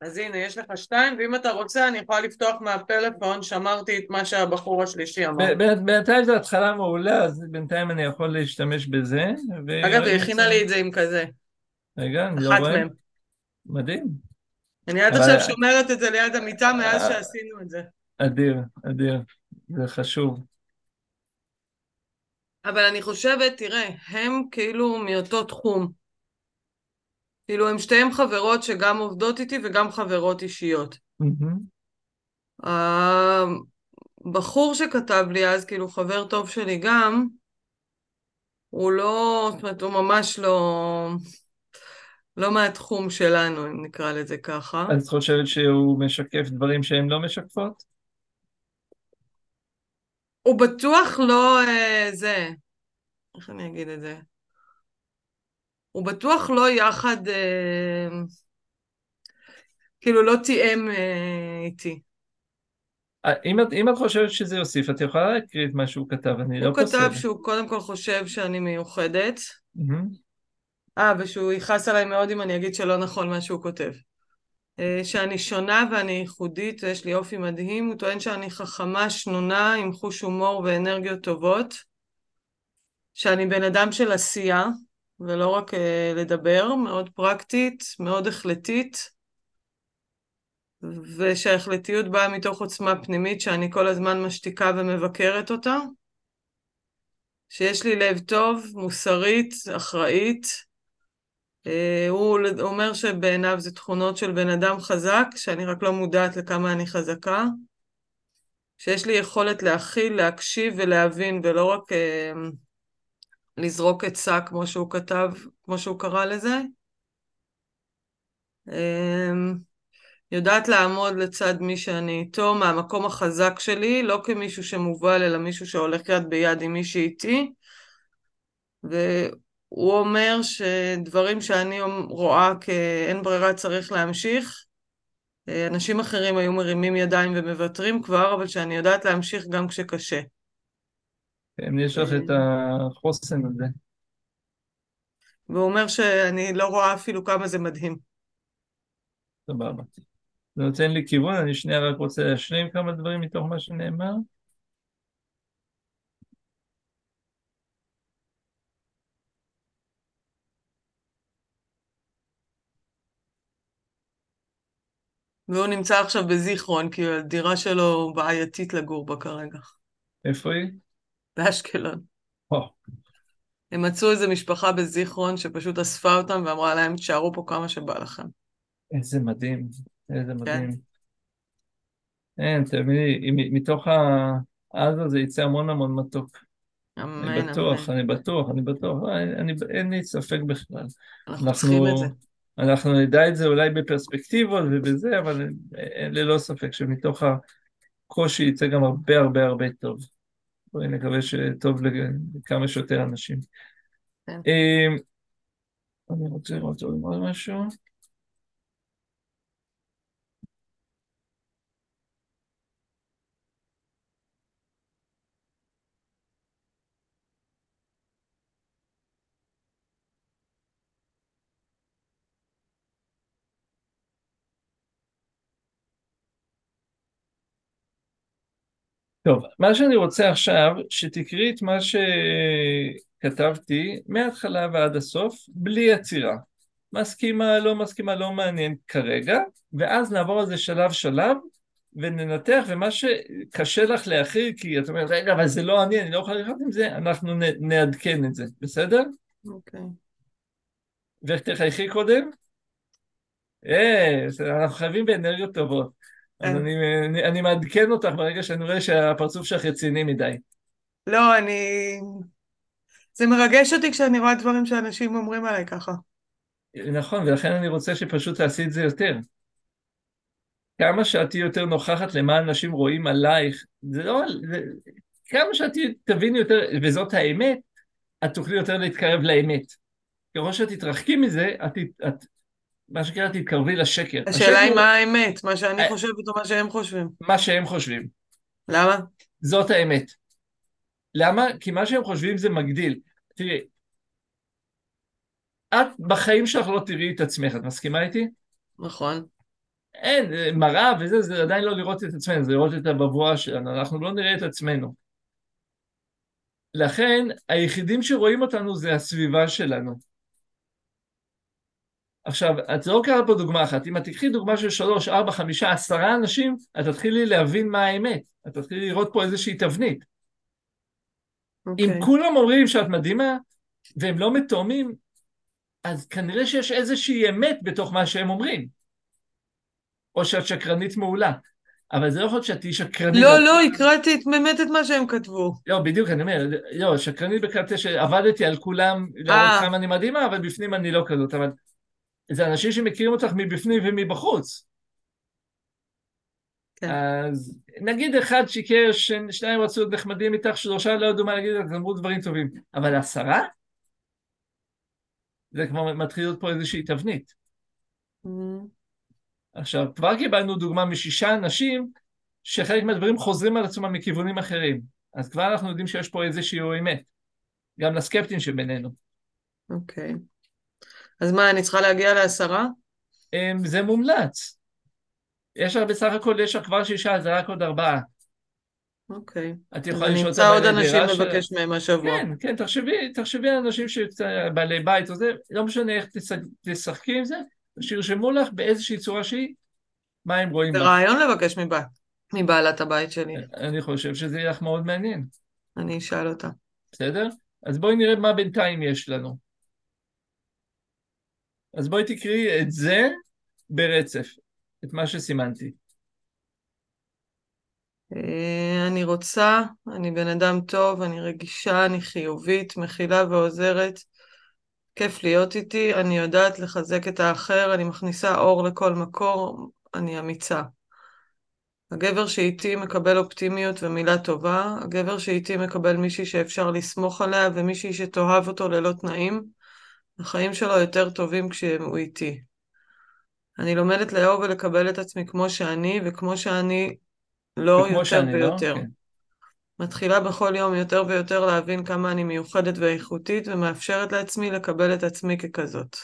אז הנה, יש לך שתיים, ואם אתה רוצה, אני יכולה לפתוח מהפלאפון, שמרתי את מה שהבחור השלישי אמר. ב- ב- בינתיים זו התחלה מעולה, אז בינתיים אני יכול להשתמש בזה. ו- אגב, היא הכינה לי את זה עם כזה, רגע, אני לא אחת רואה. מהם. מדהים. אני עד אבל- עכשיו שומרת את זה ליד המיטה מאז אה. שעשינו את זה. אדיר, אדיר. זה חשוב. אבל אני חושבת, תראה, הם כאילו מאותו תחום. כאילו, הם שתיהן חברות שגם עובדות איתי וגם חברות אישיות. מהמם. הבחור שכתב לי אז, כאילו חבר טוב שלי גם, הוא לא, זאת אומרת, הוא ממש לא, לא מהתחום שלנו, אם נקרא לזה ככה. אז את חושבת שהוא משקף דברים שהן לא משקפות? הוא בטוח לא אה, זה, איך אני אגיד את זה? הוא בטוח לא יחד, אה, כאילו לא תיאם אה, איתי. אה, אם את, אם את חושבת שזה יוסיף, את יכולה להקריא את מה שהוא כתב, אני לא הוא פוסל. כתב שהוא קודם כל חושב שאני מיוחדת. אה, ושהוא יכעס עליי מאוד אם אני אגיד שלא נכון מה שהוא כותב. שאני שונה ואני ייחודית ויש לי אופי מדהים. הוא טוען שאני חכמה, שנונה, עם חוש הומור ואנרגיות טובות. שאני בן אדם של עשייה, ולא רק אה, לדבר, מאוד פרקטית, מאוד החלטית. ושההחלטיות באה מתוך עוצמה פנימית שאני כל הזמן משתיקה ומבקרת אותה. שיש לי לב טוב, מוסרית, אחראית. אה, הוא אומר שבעיניו זה תכונות של בן אדם חזק, שאני רק לא מודעת לכמה אני חזקה. שיש לי יכולת להכיל, להקשיב ולהבין, ולא רק אה, לזרוק עצה כמו שהוא כתב, כמו שהוא קרא לזה. אה, יודעת לעמוד לצד מי שאני איתו מהמקום החזק שלי, לא כמישהו שמובל, אלא מישהו שהולך יד ביד עם מי שאיתי. והוא אומר שדברים שאני רואה כאין ברירה צריך להמשיך, אה, אנשים אחרים היו מרימים ידיים ומוותרים כבר, אבל שאני יודעת להמשיך גם כשקשה. כן, יש לך את החוסן הזה. והוא אומר שאני לא רואה אפילו כמה זה מדהים. סבבה. זה נותן לי כיוון, אני שנייה רק רוצה להשלים כמה דברים מתוך מה שנאמר. והוא נמצא עכשיו בזיכרון, כי הדירה שלו בעייתית לגור בה כרגע. איפה היא? באשקלון. או, הם מצאו איזה משפחה בזיכרון שפשוט אספה אותם ואמרה להם, תשארו פה כמה שבא לכם. איזה מדהים, איזה כן. מדהים. אין, תמידי, מ- מתוך העזה זה יצא המון המון מתוק. אמן, אני בטוח, אמן. אני בטוח, אני בטוח, אני, אני, אין לי ספק בכלל. אנחנו צריכים את זה. אנחנו נדע את זה אולי בפרספקטיבות ובזה, אבל ללא ספק שמתוך הקושי יצא גם הרבה הרבה הרבה טוב. בואי נקווה שטוב לכמה שיותר אנשים. כן. אה, אני רוצה לראות עוד משהו. טוב, מה שאני רוצה עכשיו, שתקראי את מה שכתבתי מההתחלה ועד הסוף, בלי עצירה. מסכימה, לא מסכימה, לא מעניין כרגע, ואז נעבור על זה שלב שלב, וננתח, ומה שקשה לך להכיל, כי את אומרת, רגע, אבל זה לא אני, אני לא יכולה לחיות עם זה, אנחנו נ- נעדכן את זה, בסדר? אוקיי. ואיך תחייכי קודם? אה, אנחנו חייבים באנרגיות טובות. אז. אני, אני, אני מעדכן אותך ברגע שאני רואה שהפרצוף שלך רציני מדי. לא, אני... זה מרגש אותי כשאני רואה דברים שאנשים אומרים עליי ככה. נכון, ולכן אני רוצה שפשוט תעשי את זה יותר. כמה שאת תהיי יותר נוכחת למה אנשים רואים עלייך, זה לא... זה, כמה שאת תביני יותר, וזאת האמת, את תוכלי יותר להתקרב לאמת. ככל שאת תתרחקי מזה, את, את מה שנקרא, תתקרבי לשקר. השאלה היא מה האמת, מה שאני אה. חושבת או מה שהם חושבים. מה שהם חושבים. למה? זאת האמת. למה? כי מה שהם חושבים זה מגדיל. תראי, את בחיים שלך לא תראי את עצמך, את מסכימה איתי? נכון. אין, אה, מראה וזה, זה עדיין לא לראות את עצמנו, זה לראות את הבבואה שלנו, אנחנו לא נראה את עצמנו. לכן, היחידים שרואים אותנו זה הסביבה שלנו. עכשיו, את לא קראת פה דוגמה אחת, אם את תקחי דוגמה של שלוש, ארבע, חמישה, עשרה אנשים, את תתחילי להבין מה האמת, את תתחילי לראות פה איזושהי תבנית. אם אוקיי. כולם אומרים שאת מדהימה, והם לא מתואמים, אז כנראה שיש איזושהי אמת בתוך מה שהם אומרים. או שאת שקרנית מעולה. אבל זה לא יכול להיות שאת תהיי שקרנית. לא, לא, הקראתי את- באמת את מה שהם כתבו. לא, בדיוק, אני אומר, לא, שקרנית בקטע שעבדתי על כולם, להראות אה. כמה אני מדהימה, אבל בפנים אני לא כזאת, אבל זה אנשים שמכירים אותך מבפנים ומבחוץ. כן. אז נגיד אחד שיקר, שניים רצו להיות נחמדים איתך, שלושה לא ידעו מה להגיד, אז אמרו דברים טובים. אבל עשרה? זה כבר מתחיל להיות פה איזושהי תבנית. Mm, עכשיו, כבר קיבלנו דוגמה משישה אנשים שחלק מהדברים חוזרים על עצמם מכיוונים אחרים. אז כבר אנחנו יודעים שיש פה איזושהי אמת. גם לסקפטים שבינינו. אוקיי. אז מה, אני צריכה להגיע לעשרה? אמ, זה מומלץ. יש לך בסך הכל, יש לך כבר שישה, זה רק עוד ארבעה. אוקיי. את יכולה אני לשאול אמצא עוד בעלי אנשים דירה של- לבקש מהם השבוע. כן, כן, תחשבי, תחשבי על אנשים שקצת בעלי בית או זה, לא משנה איך תשחק- תשחקי עם זה, שירשמו לך באיזושהי צורה שהיא, מה הם רואים זה. רעיון לבקש מבת, מבעלת הבית שלי. אני חושב שזה יהיה לך מאוד מעניין, אני אשאל אותה. בסדר? אז בואי נראה מה בינתיים יש לנו. אז בואי תקראי את זה ברצף, את מה שסימנתי. אה, אני רוצה, אני בן אדם טוב, אני רגישה, אני חיובית, מכילה ועוזרת. כיף להיות איתי, אני יודעת לחזק את האחר, אני מכניסה אור לכל מקור, אני אמיצה. הגבר שאיתי מקבל אופטימיות ומילה טובה, הגבר שאיתי מקבל מישהי שאפשר לסמוך עליה ומישהי שתאהב אותו ללא תנאים. החיים שלו יותר טובים כשהוא איתי. אני לומדת לאהוב ולקבל את עצמי כמו שאני, וכמו שאני לא יותר שאני, לא? ויותר. כן. מתחילה בכל יום יותר ויותר להבין כמה אני מיוחדת ואיכותית, ומאפשרת לעצמי לקבל את עצמי ככזאת.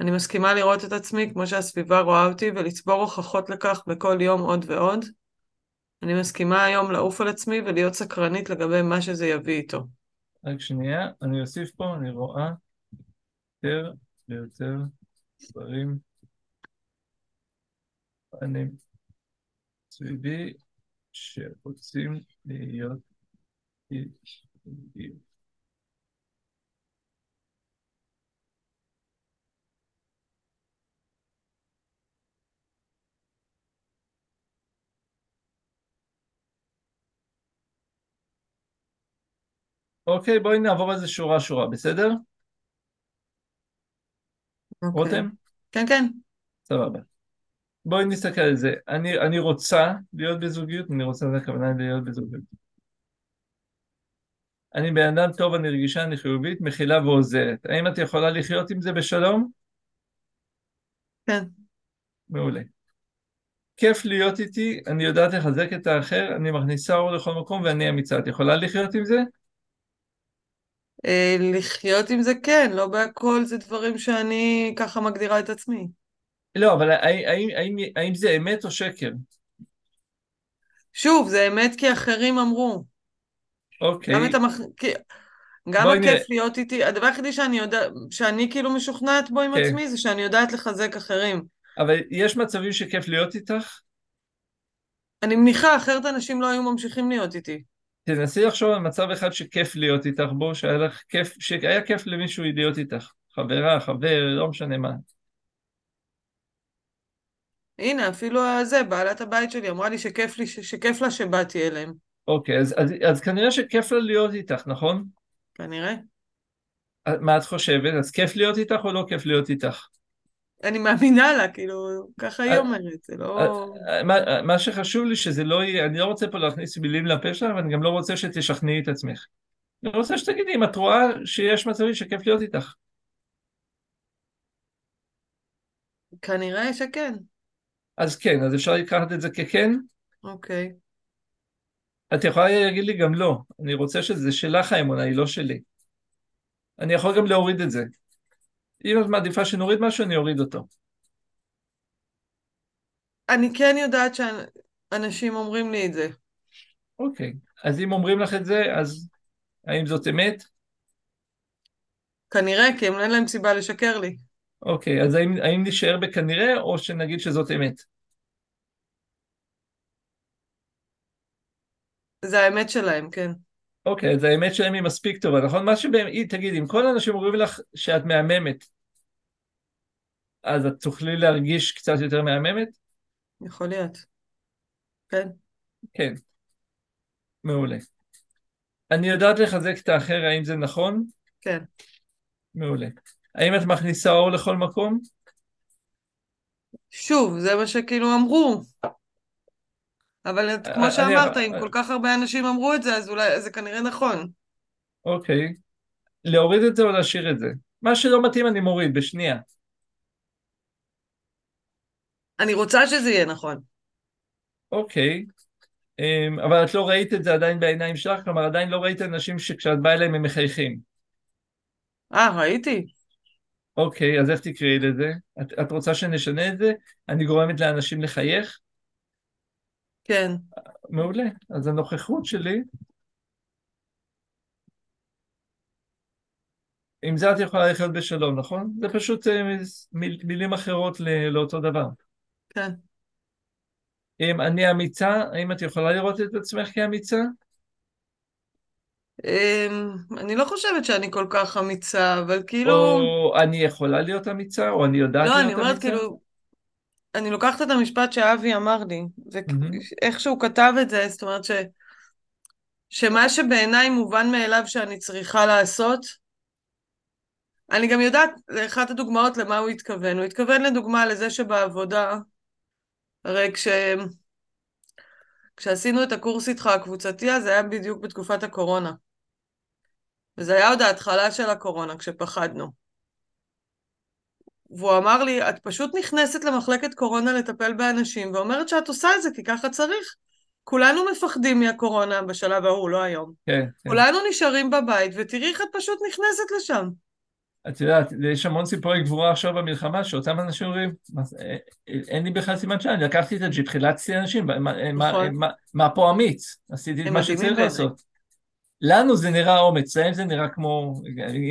אני מסכימה לראות את עצמי כמו שהסביבה רואה אותי, ולצבור הוכחות לכך בכל יום עוד ועוד. אני מסכימה היום לעוף על עצמי ולהיות סקרנית לגבי מה שזה יביא איתו. רק שנייה, אני אוסיף פה, אני רואה יותר ויותר דברים אני סביבי שרוצים להיות איתי. אוקיי, בואי נעבור איזה שורה שורה, בסדר? אוקיי. רותם? כן, כן. סבבה. בואי נסתכל על זה. אני, אני רוצה להיות בזוגיות, אני רוצה, זה הכוונה להיות בזוגיות. אני בן אדם טוב, אני רגישה, אני חיובית, מכילה ועוזרת. האם את יכולה לחיות עם זה בשלום? כן. מעולה. כיף להיות איתי, אני יודעת לחזק את האחר, אני מכניסה אור לכל מקום ואני אמיצה. את יכולה לחיות עם זה? אה, לחיות עם זה כן, לא בהכל זה דברים שאני ככה מגדירה את עצמי. לא, אבל האם, האם, האם, זה אמת או שקר? שוב, זה אמת כי אחרים אמרו. אוקיי. גם את המח... כי... גם הכיף נראה. להיות איתי, הדבר היחידי שאני יודעת, שאני כאילו משוכנעת בו עם כן. עצמי, זה שאני יודעת לחזק אחרים. אבל יש מצבים שכיף להיות איתך? אני מניחה, אחרת אנשים לא היו ממשיכים להיות איתי. תנסי לחשוב על מצב אחד שכיף להיות איתך בו, שהיה לך כיף, שהיה כיף למישהו להיות איתך. חברה, חבר, לא משנה מה. הנה, אפילו זה, בעלת הבית שלי אמרה לי שכיף, לי, שכיף לה שבאתי אליהם. אוקיי, אז, אז, אז כנראה שכיף לה להיות איתך, נכון? כנראה. מה את חושבת? אז כיף להיות איתך או לא כיף להיות איתך? אני מאמינה לה, כאילו, ככה היא אה, אומרת, זה לא... מה, מה שחשוב לי שזה לא יהיה, אני לא רוצה פה להכניס מילים לפה שלה, ואני גם לא רוצה שתשכנעי את עצמך. אני רוצה שתגידי אם את רואה שיש מצבים שכיף להיות איתך. כנראה שכן. אז כן, אז אפשר לקחת את זה ככן. אוקיי. את יכולה להגיד לי גם לא. אני רוצה שזה שלך האמונה, היא לא שלי. אני יכול גם להוריד את זה. אם את מעדיפה שנוריד משהו, אני אוריד אותו. אני כן יודעת שאנשים אומרים לי את זה. אוקיי. אז אם אומרים לך את זה, אז האם זאת אמת? כנראה, כי אין להם סיבה לשקר לי. אוקיי, אז האם, האם נשאר בכנראה, או שנגיד שזאת אמת? זה האמת שלהם, כן. אוקיי, אז האמת שלהם היא מספיק טובה, נכון? מה שבאמת, תגיד, אם כל האנשים אומרים לך שאת מהממת, אז את תוכלי להרגיש קצת יותר מהממת? יכול להיות. כן. כן. מעולה. אני יודעת לחזק את האחר, האם זה נכון? כן. מעולה. האם את מכניסה אור לכל מקום? שוב, זה מה שכאילו אמרו. אבל את- כמו אני- שאמרת, אם כל כך הרבה אנשים אמרו את זה, אז אולי זה כנראה נכון. אוקיי. להוריד את זה או להשאיר את זה? מה שלא מתאים אני מוריד, בשנייה. אני רוצה שזה יהיה נכון. אוקיי. אמ, אבל את לא ראית את זה עדיין בעיניים שלך? כלומר, עדיין לא ראית אנשים שכשאת באה אליהם הם מחייכים. אה, ראיתי. אוקיי, אז איך תקראי לזה? את, את רוצה שנשנה את זה? אני גורמת לאנשים לחייך? כן. מעולה. אז הנוכחות שלי, עם זה את יכולה לחיות בשלום, נכון? זה פשוט אה, מיל, מילים אחרות לאותו דבר. כן. אם אני אמיצה, האם את יכולה לראות את עצמך כאמיצה? אמ, אני לא חושבת שאני כל כך אמיצה, אבל כאילו... או אני יכולה להיות אמיצה, או אני יודעת לא, להיות אני אמיצה? אומרת כאילו... אני לוקחת את המשפט שאבי אמר לי. ואיך שהוא כתב את זה, זאת אומרת ש... שמה שבעיניי מובן מאליו שאני צריכה לעשות, אני גם יודעת, זה אחת הדוגמאות למה הוא התכוון. הוא התכוון לדוגמה לזה שבעבודה, הרי כש... כשעשינו את הקורס איתך הקבוצתי, אז זה היה בדיוק בתקופת הקורונה. וזה היה עוד ההתחלה של הקורונה, כשפחדנו. והוא אמר לי, את פשוט נכנסת למחלקת קורונה לטפל באנשים, ואומרת שאת עושה את זה כי ככה צריך. כולנו מפחדים מהקורונה בשלב ההוא, לא היום. כן, כן. כולנו נשארים בבית, ותראי איך את פשוט נכנסת לשם. את יודעת, יש המון סיפורי גבורה עכשיו במלחמה, שאותם אנשים אומרים, "מה זה, אה, אה, אין לי בכלל סימן שאלה, אני לקחתי את הג'יפ, חילצתי אנשים, מה- נכון. פה אמיץ? עשיתי את מה שצריך. לעשות. לנו זה נראה אומץ, להם זה נראה כמו,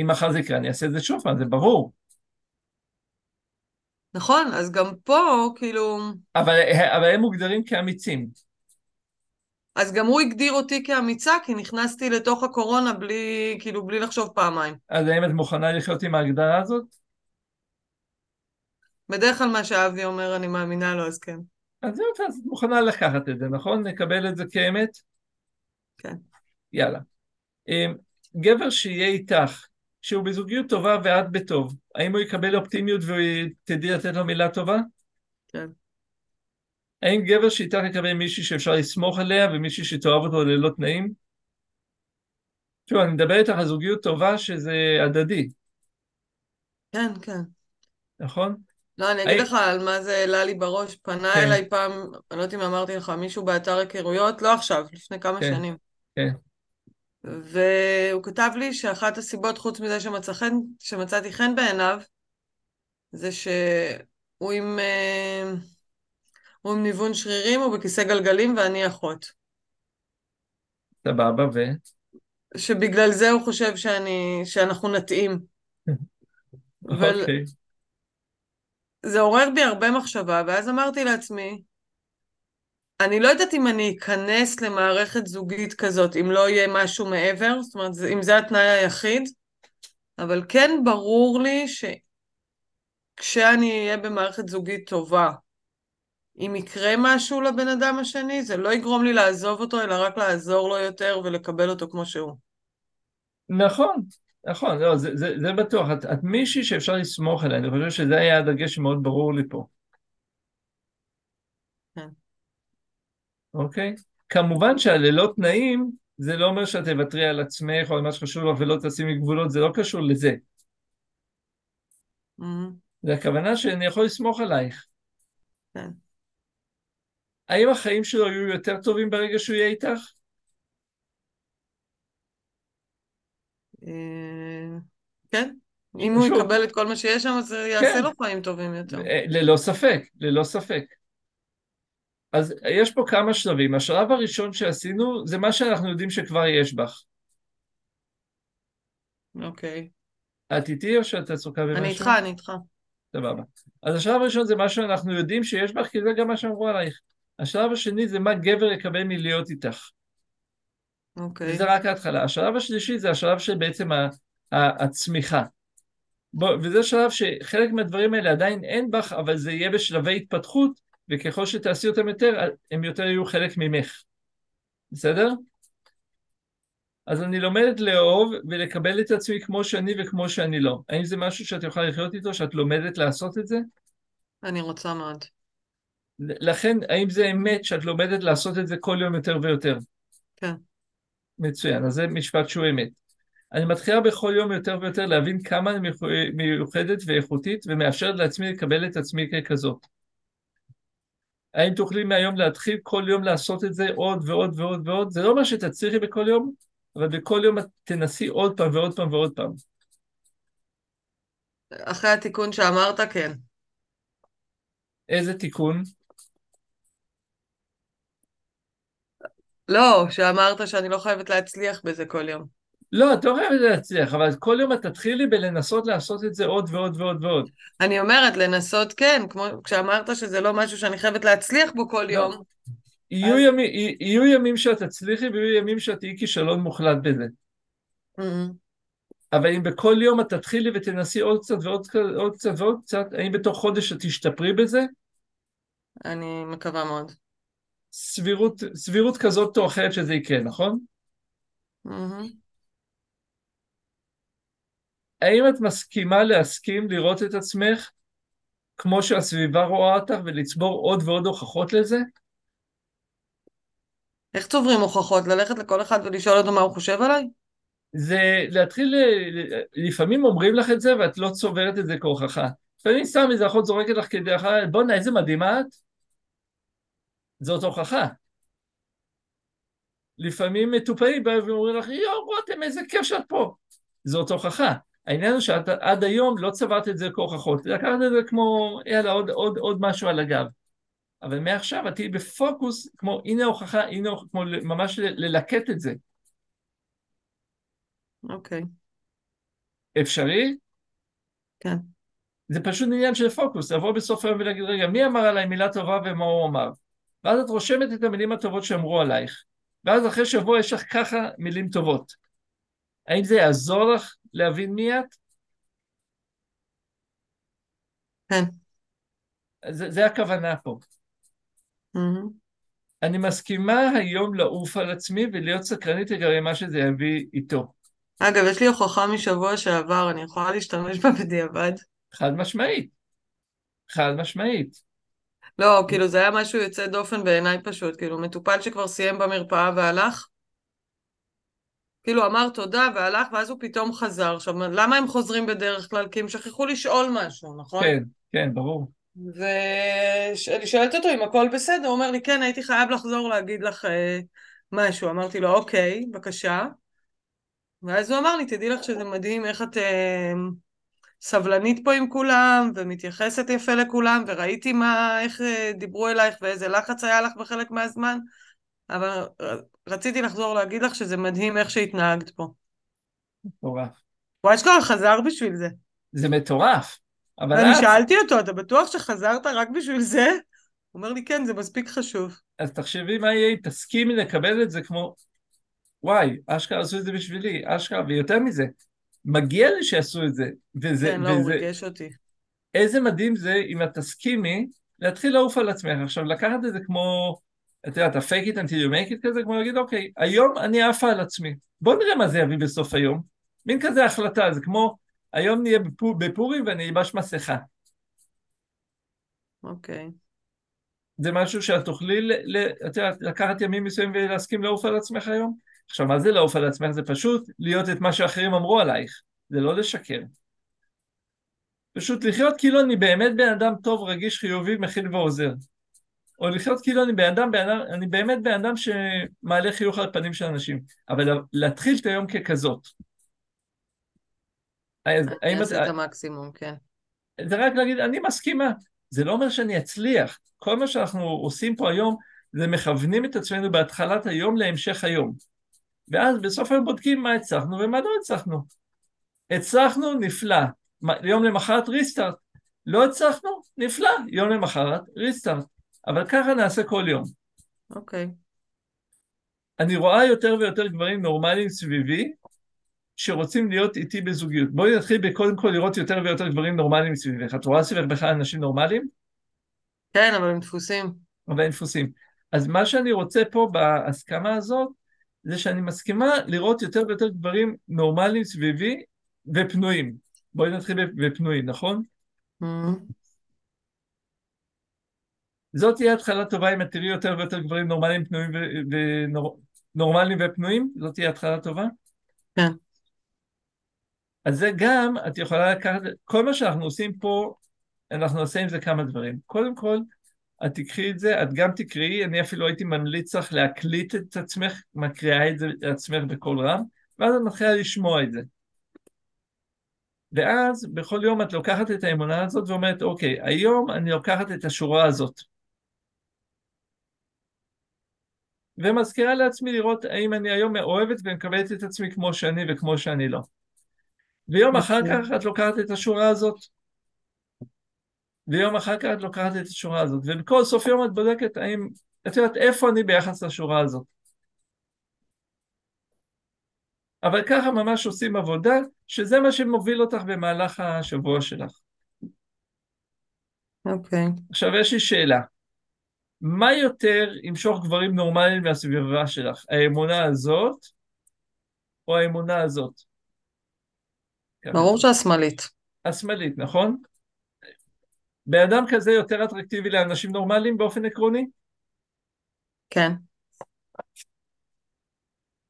אם מחר זה יקרה, אני אעשה את זה שוב פעם, זה ברור. נכון, אז גם פה, כאילו... אבל, אבל הם מוגדרים כאמיצים. אז גם הוא הגדיר אותי כאמיצה, כי נכנסתי לתוך הקורונה בלי, כאילו, בלי לחשוב פעמיים. אז האם את מוכנה לחיות עם ההגדרה הזאת? בדרך כלל מה שאבי אומר, אני מאמינה לו, אז כן. אז זהו, אז את מוכנה לקחת את זה, נכון? נקבל את זה כאמת? כן. יאללה. אמ, גבר שיהיה איתך, שהוא בזוגיות טובה ואת בטוב, האם הוא יקבל אופטימיות ותדעי לתת לו מילה טובה? כן. האם גבר שאיתך יקבל מישהי שאפשר לסמוך עליה ומישהי שתאהב אותו ללא תנאים? שוב, אני מדבר איתך על זוגיות טובה שזה הדדי, כן, כן. נכון? לא, אני אגיד היי- לך על מה זה העלה לי בראש. פנה כן. אליי פעם, אני לא יודעת אם אמרתי לך, מישהו באתר היכרויות, לא עכשיו, לפני כמה כן, שנים. כן. והוא כתב לי שאחת הסיבות, חוץ מזה שמצא חן, שמצאתי חן בעיניו, זה שהוא עם, אה, הוא עם ניוון שרירים, הוא בכיסא גלגלים ואני אחות. סבבה, ו... שבגלל זה הוא חושב שאני, שאנחנו נתאים. אוקיי. זה עורר בי הרבה מחשבה, ואז אמרתי לעצמי, אני לא יודעת אם אני אכנס למערכת זוגית כזאת, אם לא יהיה משהו מעבר, זאת אומרת, אם זה התנאי היחיד, אבל כן ברור לי שכשאני אהיה במערכת זוגית טובה, אם יקרה משהו לבן אדם השני, זה לא יגרום לי לעזוב אותו, אלא רק לעזור לו יותר ולקבל אותו כמו שהוא. נכון, נכון, לא, זה, זה, זה בטוח. את, את מישהי שאפשר לסמוך עליה, אני חושב שזה היה הדגש שמאוד ברור לי פה. כן. אוקיי? כמובן שהללא תנאים, זה לא אומר שאת תוותרי על עצמך או על מה שחשוב לך ולא תשימי גבולות, זה לא קשור לזה. זה הכוונה שאני יכול לסמוך עלייך. כן. האם החיים שלו יהיו יותר טובים ברגע שהוא יהיה איתך? אה, כן. אם הוא. יקבל את כל מה שיש שם, אז זה יעשה כן. לו חיים טובים יותר. אה, ללא ספק, ללא ספק. אז יש פה כמה שלבים. השלב הראשון שעשינו זה מה שאנחנו יודעים שכבר יש בך. אוקיי. את איתי או שאת עסוקה במשהו? אני איתך, אני איתך. סבבה. אז השלב הראשון זה מה שאנחנו יודעים שיש בך, כי זה גם מה שאמרו עלייך. השלב השני זה מה גבר יקבל מלהיות איתך. אוקיי. וזה רק ההתחלה. השלב השלישי זה השלב של בעצם הצמיחה. בוא, וזה שלב שחלק מהדברים האלה עדיין אין בך, אבל זה יהיה בשלבי התפתחות, וככל שתעשי אותם יותר, הם יותר יהיו חלק ממך. בסדר? אז אני לומדת לאהוב ולקבל את עצמי כמו שאני וכמו שאני לא. האם זה משהו שאת יכולה לחיות איתו, שאת לומדת לעשות את זה? אני רוצה מאוד. לכן, האם זה אמת שאת לומדת לעשות את זה כל יום יותר ויותר? כן. מצוין, אז זה משפט שהוא אמת. אני מתחילה בכל יום יותר ויותר להבין כמה אני מיוחד- מיוחדת ואיכותית ומאפשרת לעצמי לקבל את עצמי ככזאת. האם תוכלי מהיום להתחיל כל יום לעשות את זה עוד ועוד ועוד ועוד? זה לא אומר שתצליחי בכל יום, אבל בכל יום את תנסי עוד פעם ועוד פעם ועוד פעם. אחרי התיקון שאמרת, כן. איזה תיקון? לא, שאמרת שאני לא חייבת להצליח בזה כל יום. לא, את לא חייבת להצליח, אבל כל יום את תתחילי בלנסות לעשות את זה עוד ועוד ועוד ועוד. אני אומרת, לנסות כן, כמו כשאמרת שזה לא משהו שאני חייבת להצליח בו כל לא. יום. יהיו, אז- ימי, יהיו ימים שאת תצליחי ויהיו ימים שאת תהיי כישלון מוחלט בזה. Mhm. אבל אם בכל יום את תתחילי ותנסי עוד קצת ועוד קצת ועוד קצת ועוד קצת, האם בתוך חודש את תשתפרי בזה? אני מקווה מאוד. סבירות, סבירות כזאת או אחרת שזה יקרה, נכון? מהמם. האם את מסכימה להסכים לראות את עצמך כמו שהסביבה רואה אותך ולצבור עוד ועוד הוכחות לזה? איך צוברים הוכחות? ללכת לכל אחד ולשאול אותו מה הוא חושב עליי? זה להתחיל, לפעמים אומרים לך את זה ואת לא צוברת את זה כהוכחה. לפעמים סתם איזה אחות זורקת לך כדי אחת, בואנה איזה מדהימה את. זאת הוכחה. לפעמים מטופלים באים ואומרים לך, יואו רותם איזה כיף שאת פה. זאת הוכחה. העניין הוא שאת עד היום לא צברת את זה כהוכחות, לקחת את זה כמו יאללה עוד, עוד, עוד משהו על הגב. אבל מעכשיו את תהיי בפוקוס כמו הנה הוכחה, הנה הוכחה, כמו ממש ללקט את זה. אוקיי, אפשרי? כן. זה פשוט עניין של פוקוס, לבוא בסוף היום ולהגיד, רגע, מי אמר עליי מילה טובה ומה הוא אמר? ואז את רושמת את המילים הטובות שאמרו עלייך. ואז אחרי שבוע יש לך ככה מילים טובות. האם זה יעזור לך להבין מי את? כן. זה, זה הכוונה פה. מהמם. אני מסכימה היום לעוף על עצמי ולהיות סקרנית לגבי מה שזה יביא איתו. אגב, יש לי הוכחה משבוע שעבר, אני יכולה להשתמש בה בדיעבד? חד משמעית. חד משמעית. לא, כאילו זה היה משהו יוצא דופן בעיניי פשוט, כאילו מטופל שכבר סיים במרפאה והלך, כאילו אמר תודה והלך, ואז הוא פתאום חזר. עכשיו, למה הם חוזרים בדרך כלל? כי הם שכחו לשאול משהו, נכון? כן, כן, ברור. ואני שואלת אותו אם הכל בסדר, הוא אומר לי, כן, הייתי חייב לחזור להגיד לך אה, משהו. אמרתי לו, אוקיי, בבקשה. ואז הוא אמר לי, תדעי לך שזה מדהים איך את אה, סבלנית פה עם כולם, ומתייחסת יפה לכולם, וראיתי מה, איך אה, דיברו אלייך ואיזה לחץ היה לך בחלק מהזמן, אבל רציתי לחזור להגיד לך שזה מדהים איך שהתנהגת פה. מטורף. הוא אשכרה חזר בשביל זה. זה מטורף. אבל ואני את, שאלתי אותו, אתה בטוח שחזרת רק בשביל זה? הוא אומר לי, כן, זה מספיק חשוב. אז תחשבי מה יהיה אם תסכימי לקבל את זה כמו, וואי, אשכרה עשו את זה בשבילי, אשכרה, ויותר מזה, מגיע לי שיעשו את זה. וזה, כן, לא, הוא וזה, ריגש אותי. איזה מדהים זה אם את תסכימי להתחיל לעוף על עצמך. עכשיו, לקחת את זה כמו, את יודעת, ה-fake it until you make it כזה, כמו להגיד, אוקיי, היום אני עפה על עצמי. בוא נראה מה זה יביא בסוף היום. מין כזה החלטה, זה כמו, היום נהיה בפור, בפורים ואני אלבש מסכה. אוקיי. זה משהו שאת תוכלי, את יודעת, לקחת ימים מסוימים ולהסכים לעוף על עצמך היום? עכשיו, מה זה לעוף על עצמך? זה פשוט להיות את מה שאחרים אמרו עלייך. זה לא לשקר. פשוט לחיות כאילו אני באמת בן אדם טוב, רגיש, חיובי, מכיל ועוזר. או לחיות כאילו אני בן אדם, בן אדם, אני באמת בן אדם שמעלה חיוך על פנים של אנשים. אבל להתחיל את היום ככזאת. את, אעשה את המקסימום, כן. זה רק להגיד, אני מסכימה. זה לא אומר שאני אצליח. כל מה שאנחנו עושים פה היום, זה מכוונים את עצמנו בהתחלת היום להמשך היום. ואז בסוף היום בודקים מה הצלחנו ומה לא הצלחנו. הצלחנו, נפלא. יום למחרת ריסטארט. לא הצלחנו, נפלא. יום למחרת ריסטארט. אבל ככה נעשה כל יום. אוקיי. אני רואה יותר ויותר גברים נורמליים סביבי, שרוצים להיות איתי בזוגיות. בואי נתחיל בקודם כל לראות יותר ויותר גברים נורמליים סביבך. את רואה סביבך בכלל אנשים נורמליים? כן, אבל הם דפוסים. אבל הם דפוסים. אז מה שאני רוצה פה בהסכמה הזאת, זה שאני מסכימה לראות יותר ויותר גברים נורמליים סביבי ופנויים. בואי נתחיל בפנויים, נכון? מהמם. זאת תהיה התחלה טובה אם את תראי יותר ויותר גברים נורמליים פנויים ונורמליים ופנויים? זאת תהיה התחלה טובה? כן. אז זה גם, את יכולה לקחת, כל מה שאנחנו עושים פה, אנחנו נעשה עם זה כמה דברים. קודם כל, את תקחי את זה, את גם תקראי, אני אפילו הייתי ממליץ לך להקליט את עצמך, מקריאה את זה לעצמך בקול רם, ואז את מתחילה לשמוע את זה. ואז בכל יום את לוקחת את האמונה הזאת ואומרת, אוקיי, היום אני לוקחת את השורה הזאת. ומזכירה לעצמי לראות האם אני היום מאוהבת ומקבלת את עצמי כמו שאני וכמו שאני לא. ויום אחר. כך את לוקחת את השורה הזאת. ויום אחר כך את לוקחת את השורה הזאת. ובכל סוף יום את בודקת האם, את יודעת איפה אני ביחס לשורה הזאת. אבל ככה ממש עושים עבודה, שזה מה שמוביל אותך במהלך השבוע שלך. אוקיי. עכשיו יש לי שאלה. מה יותר ימשוך גברים נורמליים מהסביבה שלך? האמונה הזאת, או האמונה הזאת? ברור שהשמאלית. השמאלית, נכון? בן אדם כזה יותר אטרקטיבי לאנשים נורמליים באופן עקרוני? כן.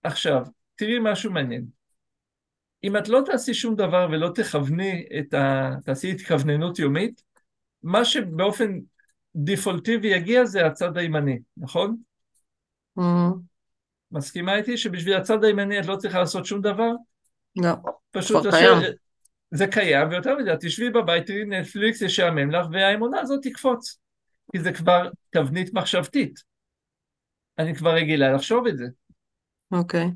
עכשיו, תראי משהו מעניין. אם את לא תעשי שום דבר ולא תכווני את ה... תעשי התכווננות יומית, מה שבאופן דיפולטיבי יגיע זה הצד הימני, נכון? Mm, מסכימה איתי שבשביל הצד הימני את לא צריכה לעשות שום דבר? לא. פשוט כבר קיים. זה קיים, ויותר מזה, תשבי בבית, תראי נטפליקס, ישעמם לך, והאמונה הזאת תקפוץ. כי זה כבר תבנית מחשבתית. אני כבר רגילה לחשוב את זה. אוקיי.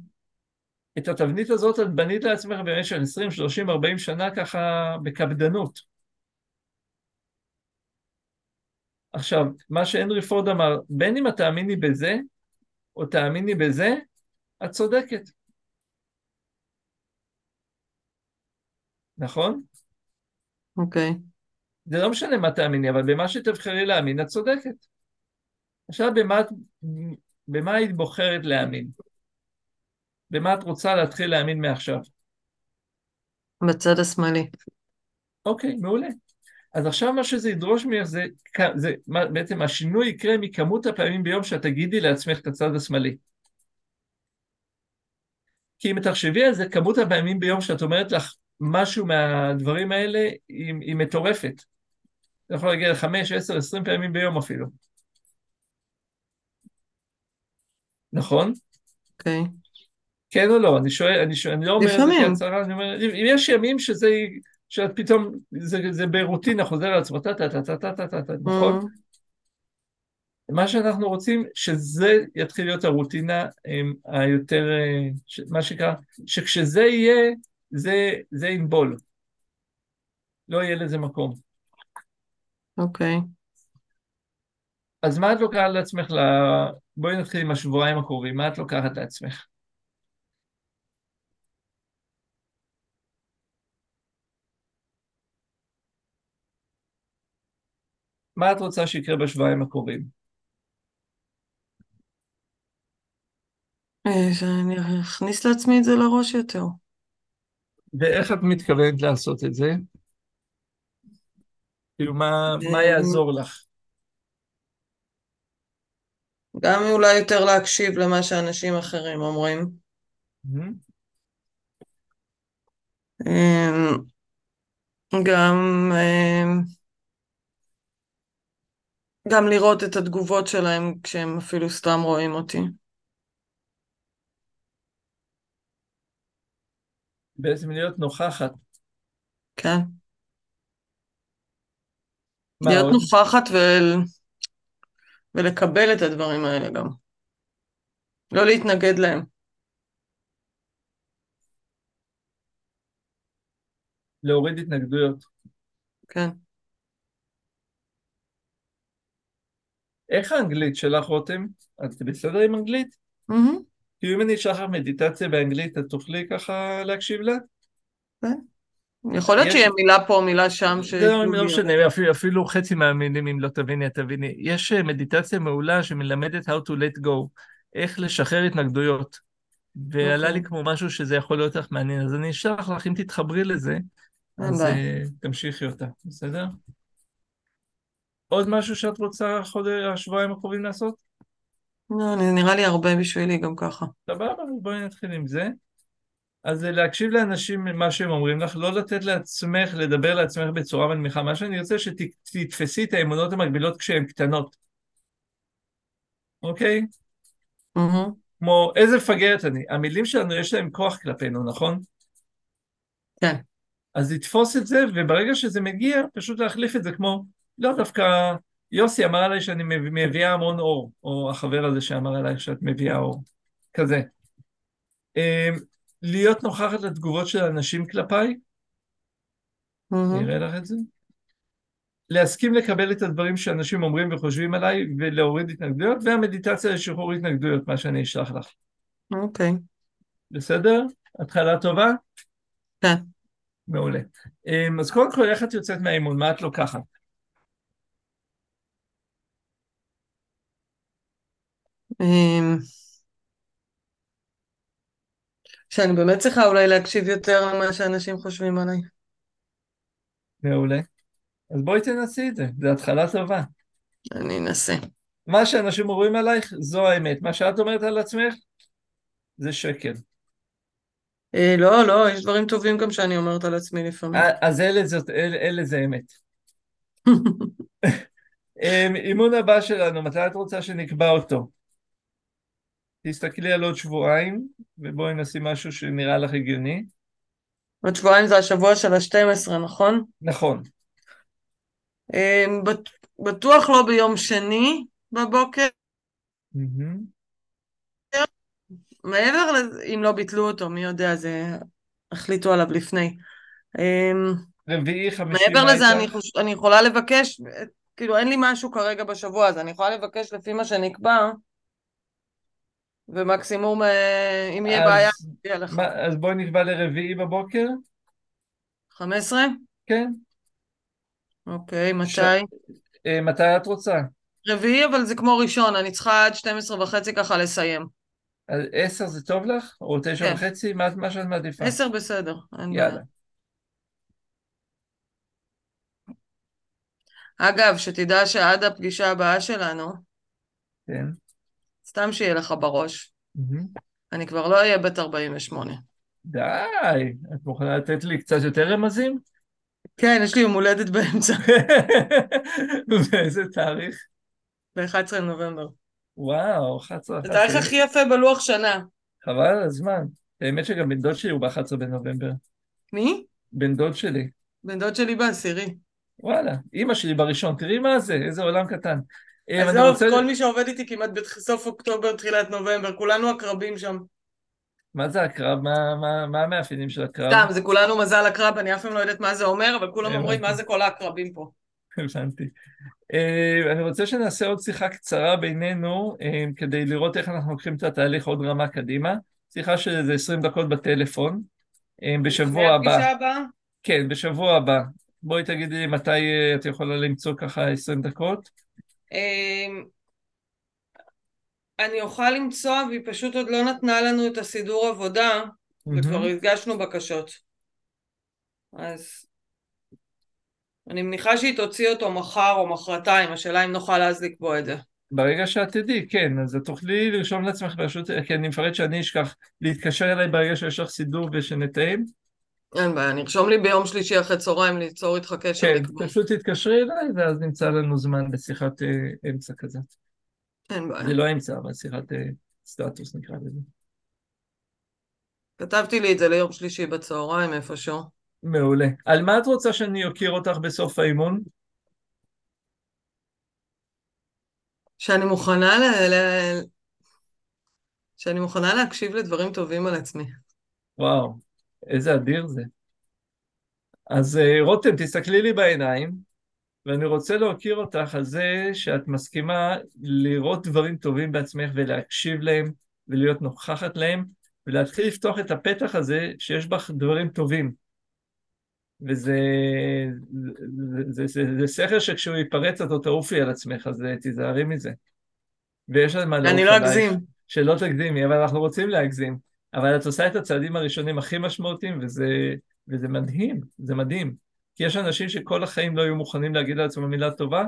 את התבנית הזאת את בנית לעצמך במשך 20, 30, 40 שנה ככה בקפדנות. עכשיו, מה שהנרי פורד אמר, בין אם את תאמיני בזה, או תאמיני בזה, את צודקת. נכון? אוקיי. זה לא משנה מה תאמיני, אבל במה שתבחרי להאמין, את צודקת. עכשיו, במה, במה היית בוחרת להאמין? במה את רוצה להתחיל להאמין מעכשיו? בצד השמאלי. אוקיי, מעולה. אז עכשיו מה שזה ידרוש ממך זה, זה מה- בעצם השינוי יקרה מכמות הפעמים ביום שאת תגידי לעצמך את הצד השמאלי. כי אם תחשבי על זה, כמות הפעמים ביום שאת אומרת לך משהו מהדברים האלה היא, היא מטורפת. זה יכול להגיע לחמש, עשר, עשרים פעמים ביום אפילו. נכון? אוקיי. כן או לא? אני שואל, אני, שואל, אני לא אומר את זה. כהצהרה, אני אומר, אם יש ימים שזה, שאת פתאום, זה, זה ברוטינה חוזר על עצמו, טה טה טה טה טה טה טה, טה, נכון? Mm, מה שאנחנו רוצים, שזה יתחיל להיות הרוטינה היותר, אה, מה שנקרא, שכשזה יהיה, זה, זה ינבול. לא יהיה לזה מקום. אוקיי. אז מה את לוקחת לעצמך ל... בואי נתחיל עם השבועיים הקרובים, מה את לוקחת לעצמך? מה את רוצה שיקרה בשבועיים הקרובים? אה, שאני אכניס לעצמי את זה לראש יותר. ואיך את מתכוונת לעשות את זה? כאילו, מה, מה אה, יעזור לך? גם אולי יותר להקשיב למה שאנשים אחרים אומרים. אמ, גם, גם לראות את התגובות שלהם כשהם אפילו סתם רואים אותי. בעצם להיות נוכחת. כן. להיות עוד? נוכחת ול... ולקבל את הדברים האלה גם. לא להתנגד להם. להוריד התנגדויות. כן. איך האנגלית שלך, רותם? את בסדר עם אנגלית? כאילו אם אני אשלח לך מדיטציה באנגלית, את תוכלי ככה להקשיב לה? יכול להיות יש- שיהיה מילה פה, מילה שם זה לא, לא. משנה, אפילו, אפילו חצי מהמילים, אם לא תביני, את תביני. יש אה, מדיטציה מעולה שמלמדת how to let go, איך לשחרר התנגדויות. ועלה אוקיי. לי כמו משהו שזה יכול להיות לך מעניין, אז אני אשלח לך, אם תתחברי לזה, אז. אה, תמשיכי אותה, בסדר? עוד משהו שאת רוצה חודש, השבועיים הקרובים לעשות? לא, אני- נראה לי הרבה בשבילי גם ככה. סבבה, בואי נתחיל עם זה. אז להקשיב לאנשים מה שהם אומרים לך, לא לתת לעצמך, לדבר לעצמך בצורה מנמיכה. מה שאני רוצה שתתפסי את האמונות המקבילות כשהן קטנות, אוקיי? מהמם. כמו איזה מפגרת אני. המילים שלנו יש להם כוח כלפינו, נכון? כן. אז לתפוס את זה, וברגע שזה מגיע, פשוט להחליף את זה כמו, לא דווקא, יוסי אמר עליי שאני מביא- מביאה המון אור, או החבר הזה שאמר עליי שאת מביאה אור, כזה. אמ, להיות נוכחת לתגובות של אנשים כלפיי. אני אראה לך את זה. להסכים לקבל את הדברים שאנשים אומרים וחושבים עליי, ולהוריד התנגדויות, והמדיטציה לשחרור התנגדויות, מה שאני אשלח לך. אוקיי. בסדר? התחלה טובה? כן. מעולה. אמ, אז קודם כל, איך את יוצאת מהאימון? מה את לוקחת? שאני באמת צריכה אולי להקשיב יותר למה שאנשים חושבים עליי. מעולה. אז בואי תנסי את זה, זו התחלה טובה. אני אנסה. מה שאנשים אומרים עלייך, זו האמת. מה שאת אומרת על עצמך, זה שקר. אה, לא, לא, יש דברים טובים גם שאני אומרת על עצמי לפעמים. אה, אז אלה, זאת, אלה, אלה זה אמת. אמ, אימון הבא שלנו, מתי את רוצה שנקבע אותו? תסתכלי על עוד שבועיים, ובואי נשים משהו שנראה לך הגיוני. עוד שבועיים זה השבוע של ה-12, נכון? נכון. בט- בטוח לא ביום שני בבוקר. מעבר לזה, אם לא ביטלו אותו, מי יודע, זה... החליטו עליו לפני. אה, רביעי, חמישי, מעבר לזה? אני, חוש... אני יכולה לבקש, כאילו אין לי משהו כרגע בשבוע הזה, אני יכולה לבקש לפי מה שנקבע, ומקסימום, אה, אם יהיה אז- בעיה, יהיה לך. מה, אז בואי נקבע לרביעי בבוקר? 15? כן. אוקיי, מתי? ש- אה, מתי את רוצה? רביעי, אבל זה כמו ראשון, אני צריכה עד 12 וחצי ככה לסיים. אז עשר זה טוב לך? או תשע כן. וחצי? מה, מה שאת מעדיפה? 10 בסדר. יאללה. אגב, שתדע שעד הפגישה הבאה שלנו, כן. סתם שיהיה לך בראש, מהמם. אני כבר לא אהיה בת 48. די, את מוכנה לתת לי קצת יותר רמזים? כן, יש לי יום הולדת באמצע, באיזה תאריך? ב-11 לנובמבר. וואו, 11 זה התאריך הכי יפה בלוח שנה. חבל על הזמן. האמת שגם בן דוד שלי הוא ב-11 בנובמבר. מי? בן דוד שלי. בן דוד שלי בעשירי. וואלה, אימא שלי בראשון, תראי מה זה, איזה עולם קטן. עזוב, רוצה... כל מי שעובד איתי כמעט בסוף אוקטובר, תחילת נובמבר, כולנו עקרבים שם. מה זה הקרב? מה, מה, מה המאפיינים של הקרב? סתם, זה כולנו מזל עקרב, אני אף פעם לא יודעת מה זה אומר, אבל כולם אומרים. מה זה כל העקרבים פה. הבנתי. אה, אני רוצה שנעשה עוד שיחה קצרה בינינו, אה, כדי לראות איך אנחנו לוקחים את התהליך עוד רמה קדימה. שיחה של איזה 20 דקות בטלפון. אה, בשבוע הבא. הבאה? כן, בשבוע הבא. בואי תגידי מתי את יכולה למצוא ככה 20 דקות. אמ, אני אוכל למצוא, והיא פשוט עוד לא נתנה לנו את הסידור עבודה, וכבר. הגשנו בקשות. אז אני מניחה שהיא תוציא אותו מחר או מחרתיים, השאלה אם נוכל אז לקבוע את זה. ברגע שאת תדעי, כן, אז את תוכלי לרשום לעצמך פשוט, כי אני מפחד שאני אשכח להתקשר אליי ברגע שיש לך סידור ושנתאם. אין בעיה, נרשום לי ביום שלישי אחרי צהריים ליצור איתך קשר כן, לקבוע. פשוט תתקשרי אליי ואז נמצא לנו זמן בשיחת אה, אמצע כזאת. אין בעיה. זה לא אמצע, אבל שיחת אה, סטטוס נקרא לזה. כתבתי לי את זה ליום שלישי בצהריים איפשהו. מעולה. על מה את רוצה שאני אוקיר אותך בסוף האימון? שאני מוכנה ל... ל... שאני מוכנה להקשיב לדברים טובים על עצמי. וואו, איזה אדיר זה. אז אה, רותם, תסתכלי לי בעיניים, ואני רוצה להוקיר אותך על זה שאת מסכימה לראות דברים טובים בעצמך ולהקשיב להם ולהיות נוכחת להם, ולהתחיל לפתוח את הפתח הזה שיש בך דברים טובים. וזה זה, זה, זה, זה שכל שכשהוא ייפרץ את עוד תעופי על עצמך, אז תיזהרי מזה. ויש על מה לעוף אני לא עלייך. אגזים. שלא תגזימי, אבל אנחנו רוצים להגזים. אבל את עושה את הצעדים הראשונים הכי משמעותיים, וזה, וזה מדהים, זה מדהים. כי יש אנשים שכל החיים לא היו מוכנים להגיד לעצמם מילה טובה,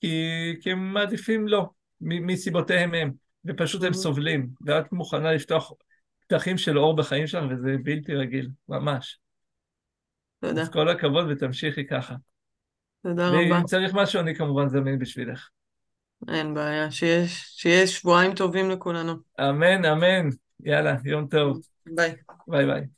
כי, כי הם מעדיפים לא, מסיבותיהם הם, ופשוט הם Mhm. סובלים. ואת מוכנה לפתוח פתחים של אור בחיים שלך, וזה בלתי רגיל, ממש. תודה. אז כל הכבוד ותמשיכי ככה. תודה רבה. ואם צריך משהו, אני כמובן זמין בשבילך. אין בעיה. שיש, שיש שבועיים טובים לכולנו. אמן, אמן. יאללה, יום טוב. ביי. ביי ביי.